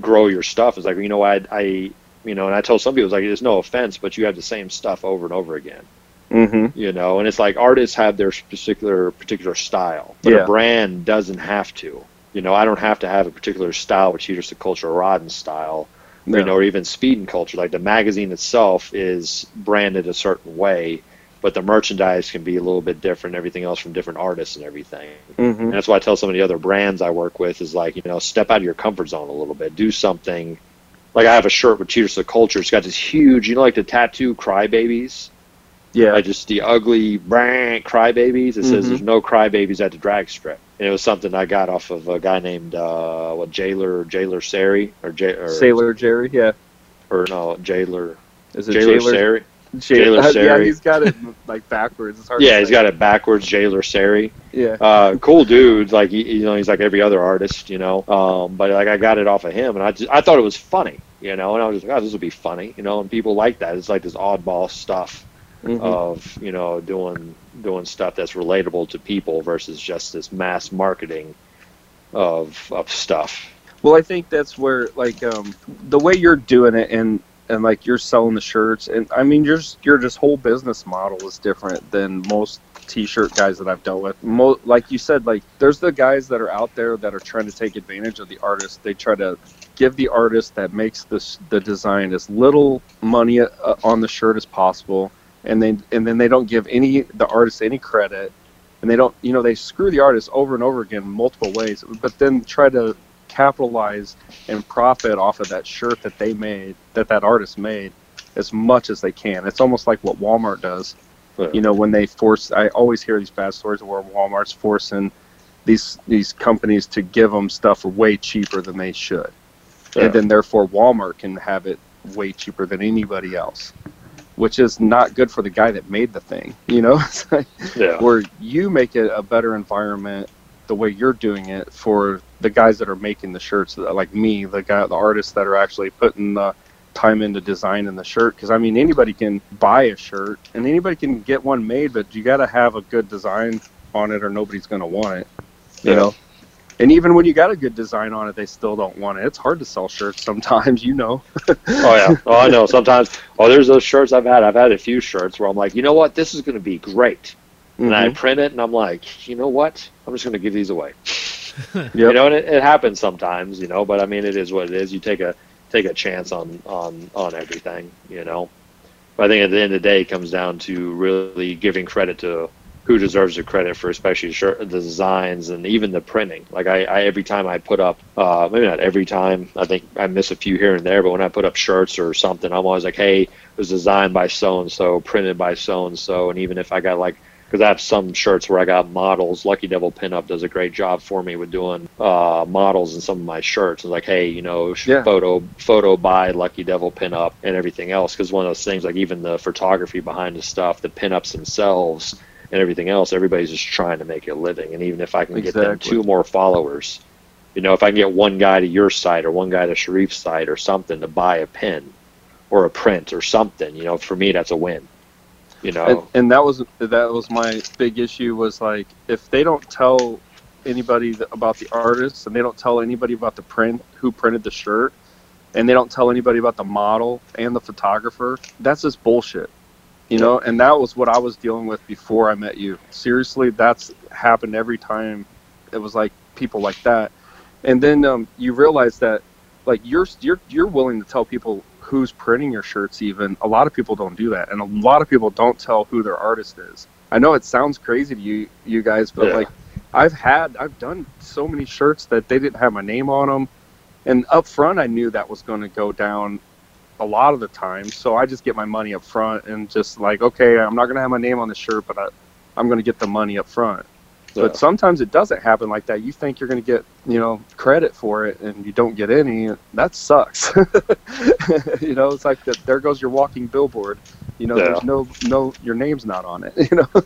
grow your stuff? It's like you know I I you know, and I told some people it's like there's no offense, but you have the same stuff over and over again. Mm-hmm. You know, and it's like artists have their particular particular style, but Yeah. a brand doesn't have to. You know, I don't have to have a particular style, which here's the culture Rod and Style you know, or even speed and culture. Like the magazine itself is branded a certain way, but the merchandise can be a little bit different. Everything else from different artists and everything. Mm-hmm. And that's why I tell some of the other brands I work with is like, you know, step out of your comfort zone a little bit. Do something. Like I have a shirt with Cheaters of Culture. It's got this huge, you know, like the tattoo crybabies. Yeah. Like just the ugly brand crybabies. It says Mhm. there's no crybabies at the drag strip. And it was something I got off of a guy named uh, what Jailer Jailer Sari or, J, or Sailor Jerry. Yeah. or no Jailer Is it Jailer Jailer? Sari. Jailer, Jailer yeah, he's got it like backwards. It's hard. Yeah, he's got it backwards. Jailer Sari. Yeah. Uh, cool dude. Like he, you know, he's like every other artist. You know, um, but like I got it off of him, and I just I thought it was funny. You know, and I was just like, oh, this will be funny. You know, and people like that. It's like this oddball stuff Mhm. of you know doing doing stuff that's relatable to people versus just this mass marketing of of stuff. Well, I think that's where like um, the way you're doing it and and like you're selling the shirts and I mean your your just whole business model is different than most t-shirt guys that I've dealt with. Mo- like you said, like there's the guys that are out there that are trying to take advantage of the artist. They try to give the artist that makes this the design as little money uh, on the shirt as possible, and then and then they don't give any the artist any credit, and they don't you know they screw the artist over and over again multiple ways, but then try to capitalize and profit off of that shirt that they made that that artist made as much as they can. It's almost like what Walmart does. Yeah. You know, when they force, I always hear these bad stories where Walmart's forcing these these companies to give them stuff way cheaper than they should, Yeah. and then therefore Walmart can have it way cheaper than anybody else, which is not good for the guy that made the thing. You know, Yeah. where you make it a better environment the way you're doing it for the guys that are making the shirts, like me, the guy, the artists that are actually putting the time into designing the shirt. Because I mean, anybody can buy a shirt and anybody can get one made, but you got to have a good design on it, or nobody's going to want it. You Yeah. know. And even when you got a good design on it, they still don't want it. It's hard to sell shirts sometimes, you know. Oh yeah. Oh, I know. Sometimes. Oh, there's those shirts I've had. I've had a few shirts where I'm like, you know what, this is going to be great, and I Mhm. print it, and I'm like, you know what, I'm just going to give these away. Yep. You know, and it, it happens sometimes. You know, but I mean, it is what it is. You take a take a chance on on on everything. You know, but I think at the end of the day, it comes down to really giving credit to who deserves the credit for especially shirt, the designs and even the printing. Like I, I every time I put up, uh, maybe not every time. I think I miss a few here and there, but when I put up shirts or something, I'm always like, hey, it was designed by so and so, printed by so and so, and even if I got like because I have some shirts where I got models. Lucky Devil Pinup does a great job for me with doing uh, models in some of my shirts. It's like, hey, you know, Yeah. photo photo by Lucky Devil Pinup and everything else. Because one of those things, like even the photography behind the stuff, the pinups themselves, and everything else, everybody's just trying to make a living. And even if I can get them two more followers, you know, if I can get one guy to your site or one guy to Sharif's site or something to buy a pin or a print or something, you know, for me that's a win. You know, and, and that was that was my big issue was like if they don't tell anybody about the artist and they don't tell anybody about the print who printed the shirt and they don't tell anybody about the model and the photographer that's just bullshit you know and that was what i was dealing with before i met you. Seriously that's happened every time it was like people like that. And then um, you realize that like you're you're you're willing to tell people who's printing your shirts even. A lot of people don't do that and a lot of people don't tell who their artist is. I know it sounds crazy to you you guys but Yeah. like i've had i've done so many shirts that they didn't have my name on them and up front i knew that was going to go down a lot of the time. So I just get my money up front and just like, okay, I'm not gonna have my name on the shirt, but I, I'm gonna get the money up front. Yeah. But sometimes it doesn't happen like that. You think you're gonna get, you know, credit for it, and you don't get any. That sucks. you know, it's like that. There goes your walking billboard. You know, Yeah. there's no, no, your name's not on it. You know.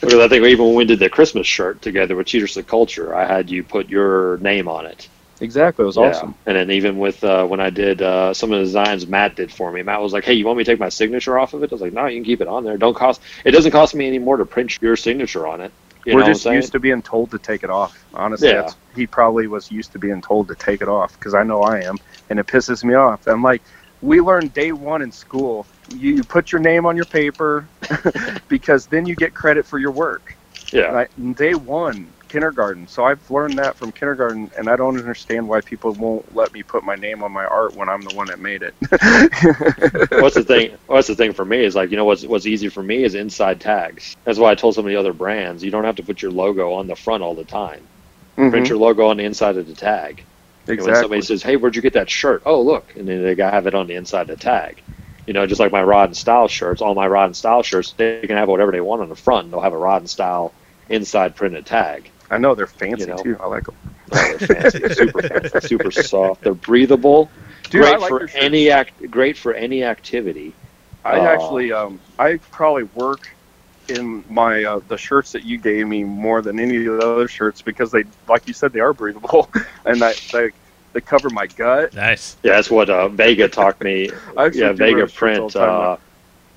Because I think even when we did the Christmas shirt together with Cheaters of Culture, I had you put your name on it. Exactly. It was Yeah. awesome. And then even with uh, when I did uh, some of the designs Matt did for me, Matt was like, "Hey, you want me to take my signature off of it?" I was like, "No, you can keep it on there. Don't cost. It doesn't cost me any more to print your signature on it." You We're just used to being told to take it off. Honestly, Yeah. he probably was used to being told to take it off because I know I am, and it pisses me off. I'm like, we learned day one in school. You, you put your name on your paper because then you get credit for your work. yeah. Right? Day one, kindergarten. So I've learned that from kindergarten, and I don't understand why people won't let me put my name on my art when I'm the one that made it. what's the thing? What's the thing for me is like you know what's what's easy for me is inside tags. That's why I told some of the other brands you don't have to put your logo on the front all the time. Print Mhm, your logo on the inside of the tag. And when somebody says, "Hey, where'd you get that shirt?" Oh, look, and then they got have it on the inside of the tag. You know, just like my Rod and Style shirts, all my Rod and Style shirts, they can have whatever they want on the front. and They'll have a Rod and Style inside printed tag. I know they're fancy you know. too. I like them. Oh, they're fancy, super fancy, super soft. They're breathable. Dude, great like for any act. Great for any activity. I Uh, actually, um, I probably work in my uh, the shirts that you gave me more than any of the other shirts because they, like you said, they are breathable, and I, they they cover my gut. Nice. Yeah, that's what uh, Vega taught me. Yeah, Vega wear shirts all print. Uh,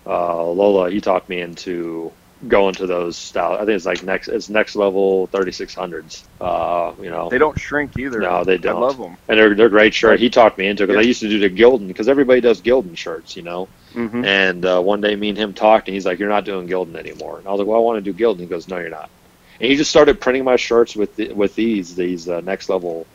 uh, Lola, he talked me into going to those style. I think it's like next. It's next level thirty six hundreds. Uh, you know, They don't shrink either. No, they don't. I love them. and they're they're great shirt. He talked me into because I used to do the Gildan because everybody does Gildan shirts, you know. hmm And uh, one day, me and him talked, and he's like, "You're not doing Gildan anymore." And I was like, "Well, I want to do Gildan." He goes, "No, you're not." And he just started printing my shirts with the, with these these uh, next level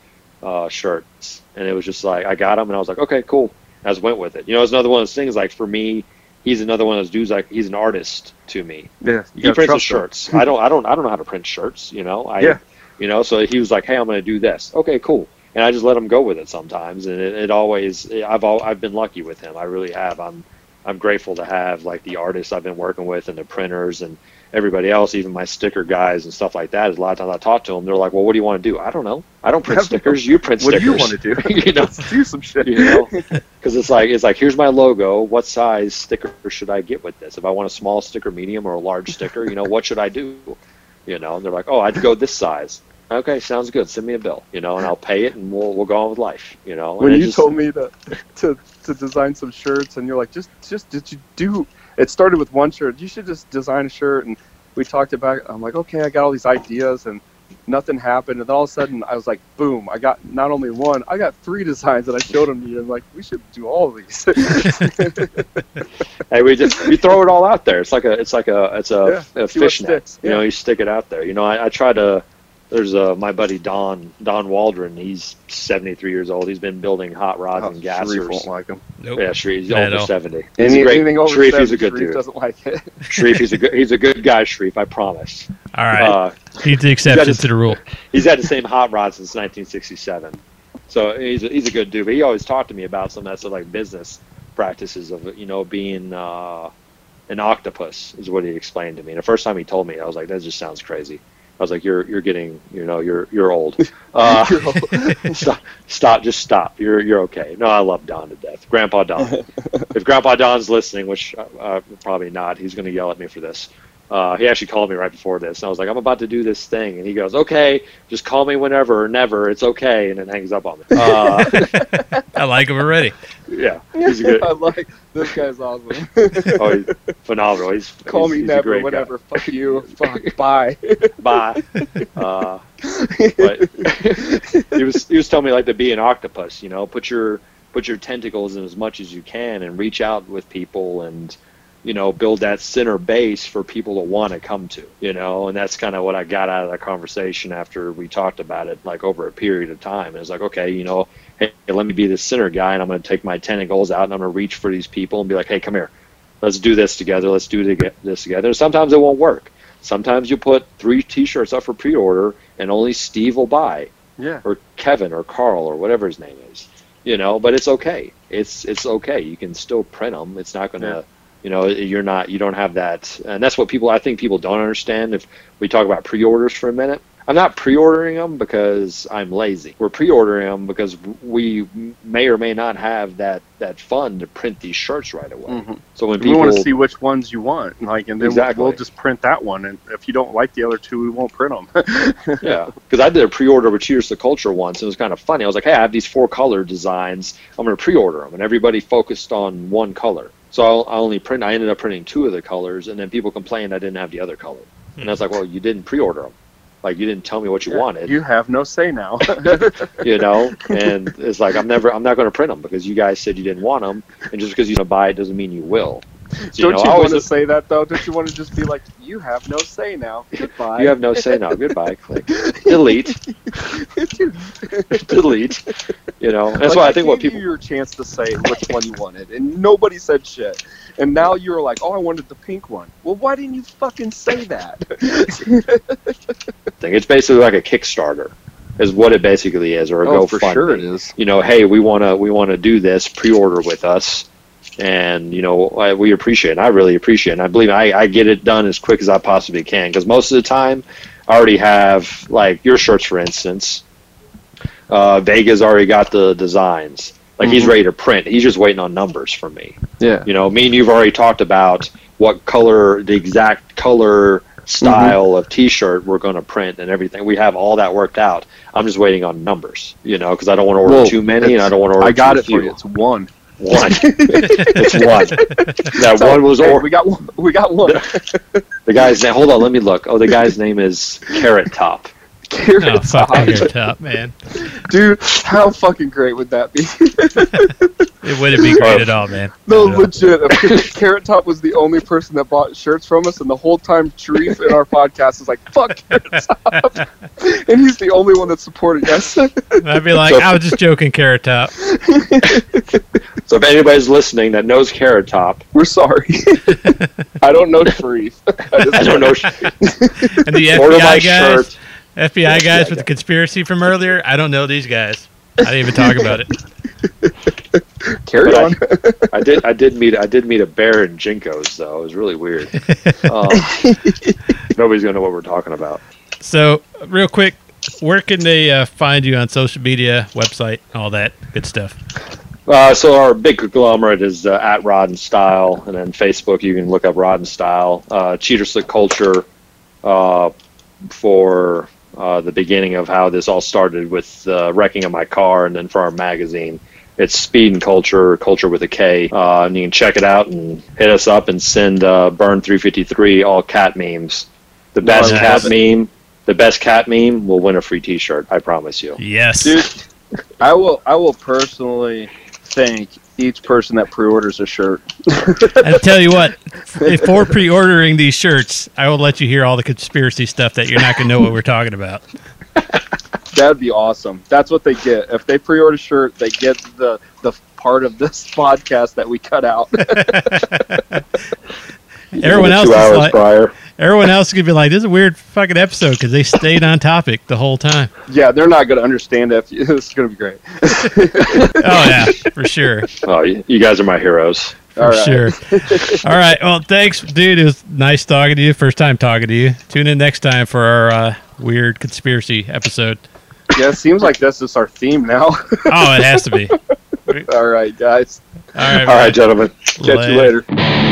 uh, shirts, and it was just like I got them, and I was like, "Okay, cool." I just went with it. You know, it's another one of those things. Like for me, he's another one of those dudes. Like he's an artist to me. Yeah, you He gotta prints his trust them. shirts. I don't. I don't. I don't know how to print shirts. You know. I, Yeah. You know. So he was like, "Hey, I'm going to do this." Okay, cool. And I just let him go with it sometimes, and it, it always. I've all, I've been lucky with him. I really have. I'm I'm grateful to have like the artists I've been working with and the printers and everybody else, even my sticker guys and stuff like that. A lot of times I talk to them, they're like, "Well, what do you want to do?" I don't know. I don't print stickers. You print What do you want to do? you know, Let's do some shit. you know, because it's like it's like here's my logo. What size sticker should I get with this? If I want a small sticker, medium, or a large sticker, you know, what should I do? You know, and they're like, "Oh, I'd go this size." Okay, sounds good. Send me a bill, you know, and I'll pay it, and we'll we'll go on with life, you know. when and you just- told me to, to to design some shirts and you're like just just did you do it started with one shirt you should just design a shirt and we talked about it. i'm like okay i got all these ideas and nothing happened and then all of a sudden i was like boom i got not only one i got three designs that i showed him to you and like we should do all of these Hey, we just we throw it all out there. It's like a it's like a it's a, Yeah, a fish net. sticks, You know, you stick it out there. You know, I, I try to. There's uh, my buddy Don Don Waldron. He's 73 years old. He's been building hot rods oh, and Sharif gassers. won't like them Nope. Yeah, Sharif, he's Not over 70. He's Any, a great, anything over Sharif, he's a good Sharif dude. doesn't like it Sharif, he's a good he's a good guy. Sharif, I promise. All right. Uh, He's the exception just- to the rule. he's had the same hot rod since 1967. So he's a, he's a good dude. But he always talked to me about some of that stuff like business practices of you know being uh, an octopus is what he explained to me. And the first time he told me, I was like, that just sounds crazy. I was like, you're you're getting you know you're you're old. Uh, stop stop just stop. You're you're okay. No, I love Don to death. Grandpa Don. if Grandpa Don's listening, which uh, uh, probably not, he's going to yell at me for this. Uh, he actually called me right before this, and I was like, "I'm about to do this thing," and he goes, "Okay, just call me whenever or never. It's okay," and then hangs up on me. Uh, I like him already. yeah, he's good. i like this guy's awesome Oh, he's phenomenal. He's call he's, me he's a never great guy. whatever fuck you fuck bye Bye. Uh, but he was he was telling me like to be an octopus. You know, put your put your tentacles in as much as you can and reach out with people and you know build that center base for people to want to come to. You know, and that's kind of what I got out of that conversation after we talked about it like over a period of time. And it's like, okay, you know, hey, let me be the center guy, and I'm going to take my tentacles out and I'm going to reach for these people and be like, hey, come here. Let's do this together. Let's do this together. And Sometimes it won't work. Sometimes you put three T-shirts up for pre-order, and only Steve will buy, yeah or Kevin, or Carl, or whatever his name is. you know. But it's okay. It's it's okay. You can still print them. It's not gonna. Yeah. You know, you're not. You don't have that, and that's what people. I think people don't understand. If we talk about pre-orders for a minute, I'm not pre-ordering them because I'm lazy. We're pre-ordering them because we may or may not have that that fund to print these shirts right away. Mhm. So when we people want to see which ones you want, like, and then Exactly. we'll, we'll just print that one. And if you don't like the other two, we won't print them. Yeah, because I did a pre-order with Cheaters to Culture once, and it was kind of funny. I was like, "Hey, I have these four color designs. I'm going to pre-order them," and everybody focused on one color. So I'll, I only print. I ended up printing two of the colors, and then people complained I didn't have the other color. And I was like, "Well, you didn't pre-order them. Like you didn't tell me what you wanted, You have no say now. you know." And it's like I'm never. I'm not going to print them because you guys said you didn't want them, and just because you don't buy it doesn't mean you will. Don't know, you want to say that though? Don't you want to just be like, you have no say now? Goodbye. You have no say now. Goodbye. Click. Delete. Delete. You know. That's Like, why I think what people. you your chance to say which one you wanted, and nobody said shit. And now you're like, oh, I wanted the pink one. Well, why didn't you fucking say that? thing. It's basically like a Kickstarter, is what it basically is, or a oh, GoFundMe. for sure it is. You know, hey, we want to we want to do this pre-order with us, and you know I, we appreciate. it. I really appreciate, it. and I believe I, I get it done as quick as I possibly can because most of the time I already have like your shirts, for instance. Uh, Vega's already got the designs. Like he's Mhm. ready to print. He's just waiting on numbers from me. Yeah. You know, me and you've already talked about what color, the exact color style of T-shirt we're going to print and everything. We have all that worked out. I'm just waiting on numbers, you know, because I don't want to order Well, too many and I don't want to order. I got too it for you. It's one. One. it's one. That So, one was hey, or we got one. We got one. the guy's name. Hold on, let me look. Oh, the guy's name is Carrot Top. Carrot Oh, Top. your top, man. Dude, how fucking great would that be? It wouldn't be great at all, man. No, Not at all. legit. Carrot Top was the only person that bought shirts from us, and the whole time Sharif in our podcast is like, "Fuck Carrot Top," and he's the only one that supported us. I'd be like, I was just joking, Carrot Top. So if anybody's listening that knows Carrot Top, We're sorry. I don't know Sharif. I don't know. And the Order my FBI guys, shirt. FBI guys FBI with the conspiracy from earlier, I don't know these guys. I didn't even talk about it. Carry But on. I did. I did meet. I did meet a bear in JNCOs, though. It was really weird. Um, nobody's gonna know what we're talking about. So, real quick, where can they uh, find you on social media, website, all that good stuff? Uh, so our big conglomerate is uh, at Rod and Style, and then Facebook you can look up Rod and Style. Uh, Cheaters to Culture uh, for uh, the beginning of how this all started with uh, wrecking of my car, and then for our magazine. It's Speed and Culture, Culture with a K. Uh, and you can check it out and hit us up and send uh, Burn 353 all cat memes. The best Nice. cat meme, the best cat meme will win a free T-shirt. I promise you. Yes. Dude, I will. I will personally thank each person that pre-orders a shirt. I tell you what, before pre-ordering these shirts, I will let you hear all the conspiracy stuff that you're not going to know what we're talking about. That'd be awesome. That's what they get. If they pre-order a shirt, they get the the part of this podcast that we cut out. Everyone else Two is hours like, prior. everyone else gonna be like, "This is a weird fucking episode" because they stayed on topic the whole time. yeah, they're not going to understand it. It's going to be great. Oh yeah, for sure, Oh, you you guys are my heroes. for All right. sure. All right, well, thanks, dude. It was nice talking to you. First time talking to you. Tune in next time for our uh, weird conspiracy episode. Yeah, it seems like this is our theme now. Oh, it has to be. All right, guys. All right, All right, gentlemen. Catch you Later. later.